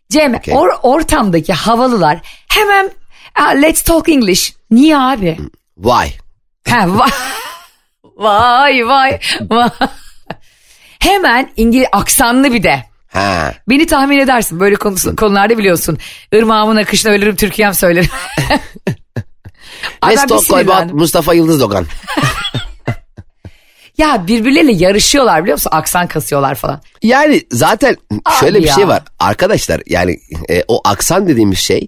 [SPEAKER 2] Cem
[SPEAKER 3] Okey.
[SPEAKER 2] or- ortamdaki havalılar hemen "Ah, let's talk English. Niye abi?
[SPEAKER 3] Vay.
[SPEAKER 2] Ha, va- vay vay vay. Hemen İngiliz aksanlı bir de.
[SPEAKER 3] Ha.
[SPEAKER 2] Beni tahmin edersin böyle konusu, konularda biliyorsun. Irmağımın akışına ölürüm Türkiye'm söylerim.
[SPEAKER 3] Let's talk about. Mustafa Yıldız Dogan.
[SPEAKER 2] Ya birbirleriyle yarışıyorlar biliyor musun? Aksan kasıyorlar falan.
[SPEAKER 3] Yani zaten şöyle
[SPEAKER 2] Abi
[SPEAKER 3] bir
[SPEAKER 2] ya.
[SPEAKER 3] şey var. Arkadaşlar yani e, o aksan dediğimiz şey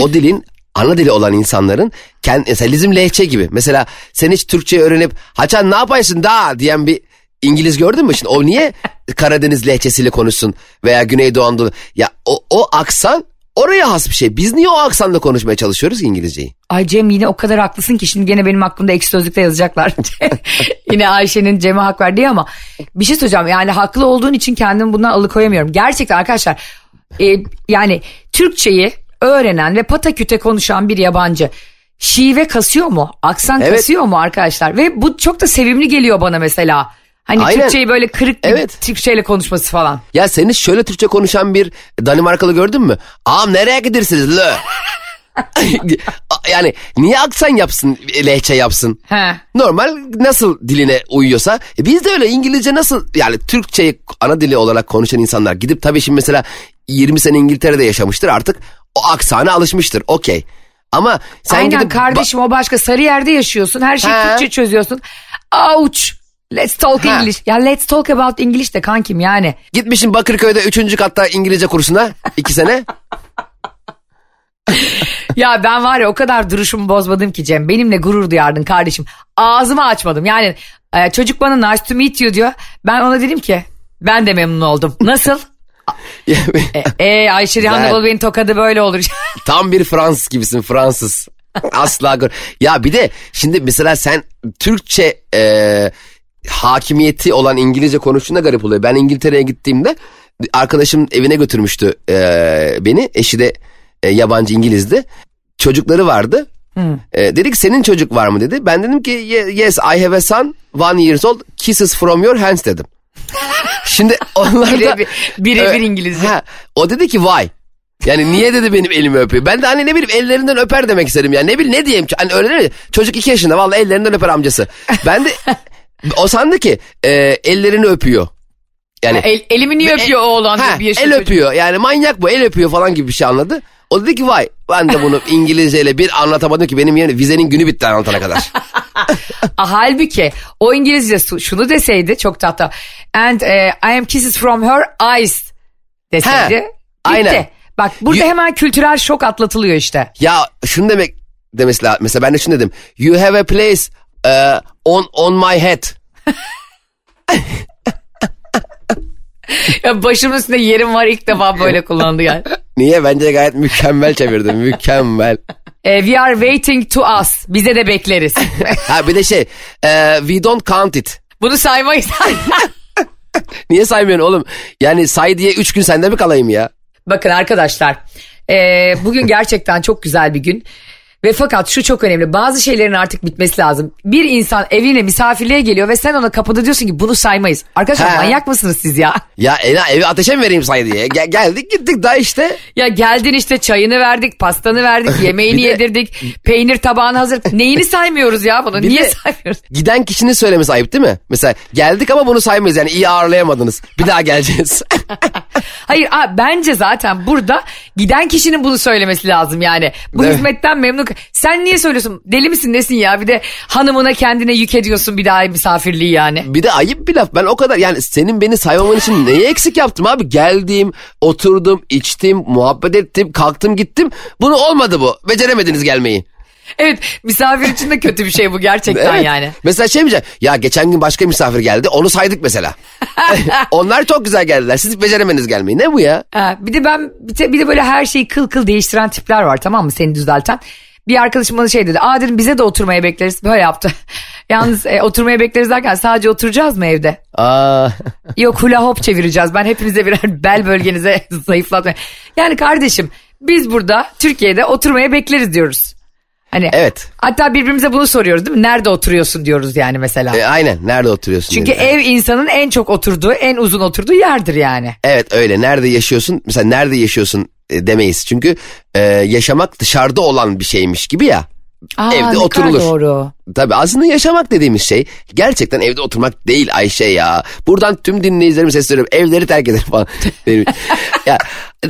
[SPEAKER 3] o dilin ana dili olan insanların kendi, mesela bizim lehçe gibi. Mesela sen hiç Türkçe öğrenip haçan ne yapaysın da diyen bir İngiliz gördün mü? Şimdi o niye Karadeniz lehçesiyle konuşsun veya Güneydoğu Anadolu? Ya o, o aksan oraya has bir şey. Biz niye o aksanla konuşmaya çalışıyoruz ki İngilizceyi?
[SPEAKER 2] Ay Cem yine o kadar haklısın ki şimdi gene benim aklımda ekşi sözlükte yazacaklar. yine Ayşe'nin Cem'e hak verdiği ama bir şey söyleyeceğim. Yani haklı olduğun için kendimi bundan alıkoyamıyorum. Gerçekten arkadaşlar e, yani Türkçeyi öğrenen ve pataküte konuşan bir yabancı şive kasıyor mu? Aksan
[SPEAKER 3] Evet.
[SPEAKER 2] kasıyor mu arkadaşlar? Ve bu çok da sevimli geliyor bana mesela. Hani
[SPEAKER 3] Aynen.
[SPEAKER 2] Türkçeyi böyle kırık bir
[SPEAKER 3] Evet.
[SPEAKER 2] Türkçeyle konuşması falan.
[SPEAKER 3] Ya sen hiç şöyle Türkçe konuşan bir Danimarkalı gördün mü? Ağam nereye gidersiniz lö? yani niye aksan yapsın, lehçe yapsın?
[SPEAKER 2] He.
[SPEAKER 3] Normal nasıl diline uyuyorsa. E biz de öyle İngilizce nasıl yani Türkçeyi ana dili olarak konuşan insanlar gidip tabii şimdi mesela 20 sene İngiltere'de yaşamıştır artık o aksana alışmıştır okey. Ama sen
[SPEAKER 2] Aynen
[SPEAKER 3] gidip
[SPEAKER 2] kardeşim o başka sarı yerde yaşıyorsun. Her şeyi
[SPEAKER 3] Ha.
[SPEAKER 2] Türkçe çözüyorsun. Ouch. Let's talk
[SPEAKER 3] Ha.
[SPEAKER 2] English. Ya let's talk about English de kankim yani.
[SPEAKER 3] gitmişsin Bakırköy'de 3. katta İngilizce kursuna 2 sene.
[SPEAKER 2] Ya ben var ya o kadar duruşumu bozmadım ki Cem. Benimle gurur duyardın kardeşim. Ağzımı açmadım. Yani e, çocuk bana nice to meet you diyor. Ben ona dedim ki ben de memnun oldum. Nasıl? e, e, Ayşe Rihan
[SPEAKER 3] Güzel.
[SPEAKER 2] Anadolu beni tokadı böyle olur.
[SPEAKER 3] Tam bir Fransız gibisin Fransız. Asla gör. Ya bir de şimdi mesela sen Türkçe e, hakimiyeti olan İngilizce konuştuğunda garip oluyor. Ben İngiltere'ye gittiğimde arkadaşım evine götürmüştü e, beni. Eşi de e, yabancı İngilizdi. Çocukları vardı. E, dedi ki senin çocuk var mı dedi. Ben dedim ki "Ye- yes I have a son one years old kisses from your hands dedim. Şimdi onlar da...
[SPEAKER 2] Birebir- birebir İngilizce.
[SPEAKER 3] Ha, o dedi ki why? Yani niye dedi benim elimi öpüyor? Ben de hani ne bileyim ellerinden öper demek istedim yani. Ne bileyim ne diyeyim? Hani öyle değil mi? Çocuk iki yaşında vallahi ellerinden öper amcası. Ben de o sandı ki e, ellerini öpüyor. Yani
[SPEAKER 2] El, elimi niye öpüyor o oğlan diyor bir
[SPEAKER 3] el
[SPEAKER 2] çocuk.
[SPEAKER 3] öpüyor yani manyak bu el öpüyor falan gibi bir şey anladı. O dedi ki vay ben de bunu İngilizceyle bir anlatamadım ki benim yerine vizenin günü bitti anlatana kadar.
[SPEAKER 2] Ah, Halbuki o İngilizce şunu deseydi çok tatlı. And eh, I am kisses from her eyes deseydi.
[SPEAKER 3] Ha,
[SPEAKER 2] bitti.
[SPEAKER 3] aynen.
[SPEAKER 2] Bak burada
[SPEAKER 3] You-
[SPEAKER 2] hemen kültürel şok atlatılıyor işte.
[SPEAKER 3] ya şunu demek demesi lazım. Mesela ben de şunu dedim. You have a place uh, on on my head.
[SPEAKER 2] Ya başımın üstünde yerim var ilk defa böyle kullandı yani.
[SPEAKER 3] Niye? Bence gayet mükemmel çevirdim. mükemmel.
[SPEAKER 2] Eh, we are waiting to us. Bize de bekleriz.
[SPEAKER 3] Ha bir de şey e, we don't count it.
[SPEAKER 2] Bunu saymayız.
[SPEAKER 3] Niye saymıyorsun oğlum? Yani say diye üç gün sende mi kalayım ya?
[SPEAKER 2] Bakın arkadaşlar e, bugün gerçekten çok güzel bir gün. Ve fakat şu çok önemli bazı şeylerin artık bitmesi lazım. Bir insan evine misafirliğe geliyor ve sen ona kapıda diyorsun ki bunu saymayız. Arkadaşlar
[SPEAKER 3] He.
[SPEAKER 2] manyak mısınız siz ya?
[SPEAKER 3] Ya Ela evi ateşe mi vereyim say diye. Gel- geldik gittik daha işte.
[SPEAKER 2] Ya geldin işte çayını verdik, pastanı verdik, yemeğini
[SPEAKER 3] de-
[SPEAKER 2] yedirdik, peynir tabağını hazır. Neyini saymıyoruz ya bunu?
[SPEAKER 3] Bir
[SPEAKER 2] Niye
[SPEAKER 3] de-
[SPEAKER 2] saymıyoruz?
[SPEAKER 3] Giden kişinin söylemesi ayıp değil mi? Mesela geldik ama bunu saymayız yani iyi ağırlayamadınız. Bir daha geleceğiz.
[SPEAKER 2] Hayır a, bence zaten burada giden kişinin bunu söylemesi lazım yani. Bu
[SPEAKER 3] Evet.
[SPEAKER 2] hizmetten memnun. Sen niye söylüyorsun? Deli misin nesin ya? Bir de hanımına kendine yük ediyorsun bir daha misafirliği yani.
[SPEAKER 3] bir de ayıp bir laf. Ben o kadar yani senin beni saymaman için neyi eksik yaptım abi? Geldim, oturdum, içtim, muhabbet ettim, kalktım gittim. Bunu olmadı bu. Beceremediniz gelmeyi.
[SPEAKER 2] Evet misafir için de kötü bir şey bu gerçekten
[SPEAKER 3] Evet.
[SPEAKER 2] yani.
[SPEAKER 3] Mesela şey mi? Ya geçen gün başka misafir geldi. Onu saydık mesela. Onlar çok güzel geldiler. Siz beceremediniz gelmeyi. Ne bu ya?
[SPEAKER 2] Ha, bir de ben bir de, bir de böyle her şeyi kıl kıl değiştiren tipler var tamam mı seni düzelten. Bir arkadaşım bana şey dedi. Aa dedim bize de oturmaya bekleriz. Böyle yaptı. Yalnız e, oturmaya bekleriz derken sadece oturacağız mı evde?
[SPEAKER 3] Aa,
[SPEAKER 2] Yok hula hop çevireceğiz. Ben hepinize birer bel bölgenize zayıflatma. Yani kardeşim biz burada Türkiye'de oturmaya bekleriz diyoruz. Hani
[SPEAKER 3] Evet.
[SPEAKER 2] Hatta birbirimize bunu soruyoruz değil mi? Nerede oturuyorsun diyoruz yani mesela.
[SPEAKER 3] e, aynen. Nerede oturuyorsun?
[SPEAKER 2] Çünkü ev insanın en çok oturduğu, en uzun oturduğu yerdir yani.
[SPEAKER 3] Evet öyle. Nerede yaşıyorsun? Mesela nerede yaşıyorsun demeyiz. Çünkü e, yaşamak dışarıda olan bir şeymiş gibi ya.
[SPEAKER 2] Aa,
[SPEAKER 3] Evde oturulur.
[SPEAKER 2] doğru.
[SPEAKER 3] Tabii aslında yaşamak dediğimiz şey gerçekten evde oturmak değil Ayşe ya. Buradan tüm dinleyicilerime sesleniyorum. Evleri terk eder falan. Ya,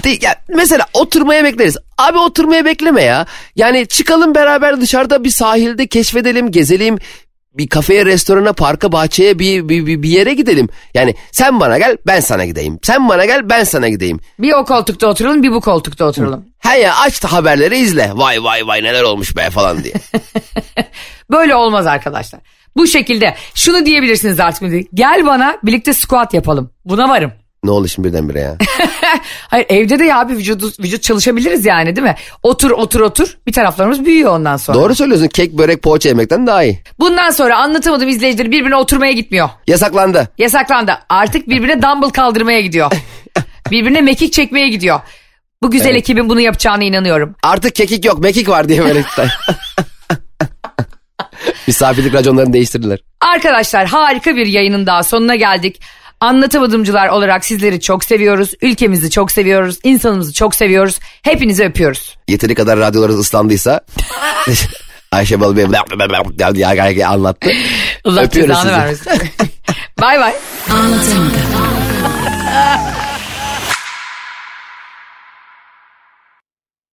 [SPEAKER 3] de- ya, mesela oturmaya bekleriz. Abi oturmaya bekleme ya. Yani çıkalım beraber dışarıda bir sahilde keşfedelim, gezelim. Bir kafeye, restorana, parka, bahçeye bir, bir, bir, bir yere gidelim. Yani sen bana gel ben sana gideyim. Sen bana gel ben sana gideyim.
[SPEAKER 2] Bir o koltukta oturalım, bir bu koltukta oturalım.
[SPEAKER 3] He ya aç da haberleri izle. Vay vay vay neler olmuş be falan diye.
[SPEAKER 2] Böyle olmaz arkadaşlar. Bu şekilde şunu diyebilirsiniz artık. Gel bana birlikte squat yapalım. Buna varım.
[SPEAKER 3] Ne oldu şimdi birdenbire ya?
[SPEAKER 2] Hayır evde de ya abi vücudu, vücut çalışabiliriz yani değil mi? Otur otur otur bir taraflarımız büyüyor ondan sonra.
[SPEAKER 3] Doğru söylüyorsun. Kek, börek, poğaça yemekten daha iyi.
[SPEAKER 2] Bundan sonra anlatamadım izleyicileri birbirine oturmaya gitmiyor.
[SPEAKER 3] Yasaklandı.
[SPEAKER 2] Yasaklandı. Artık birbirine dumbbell kaldırmaya gidiyor. birbirine mekik çekmeye gidiyor. Bu güzel ekibin bunu yapacağına inanıyorum.
[SPEAKER 3] Artık kekik yok mekik var diye böyle. Misafirlik raconlarını değiştirdiler.
[SPEAKER 2] Arkadaşlar harika bir yayının daha sonuna geldik. Anlatamadımcılar olarak sizleri çok seviyoruz. Ülkemizi çok seviyoruz. insanımızı çok seviyoruz. Hepinizi öpüyoruz.
[SPEAKER 3] Yeteri kadar radyolarınız ıslandıysa Ayşe Balı Bey anlattı.
[SPEAKER 2] Allah
[SPEAKER 3] öpüyoruz sizi.
[SPEAKER 2] Bay bay.
[SPEAKER 4] Anlatamadım.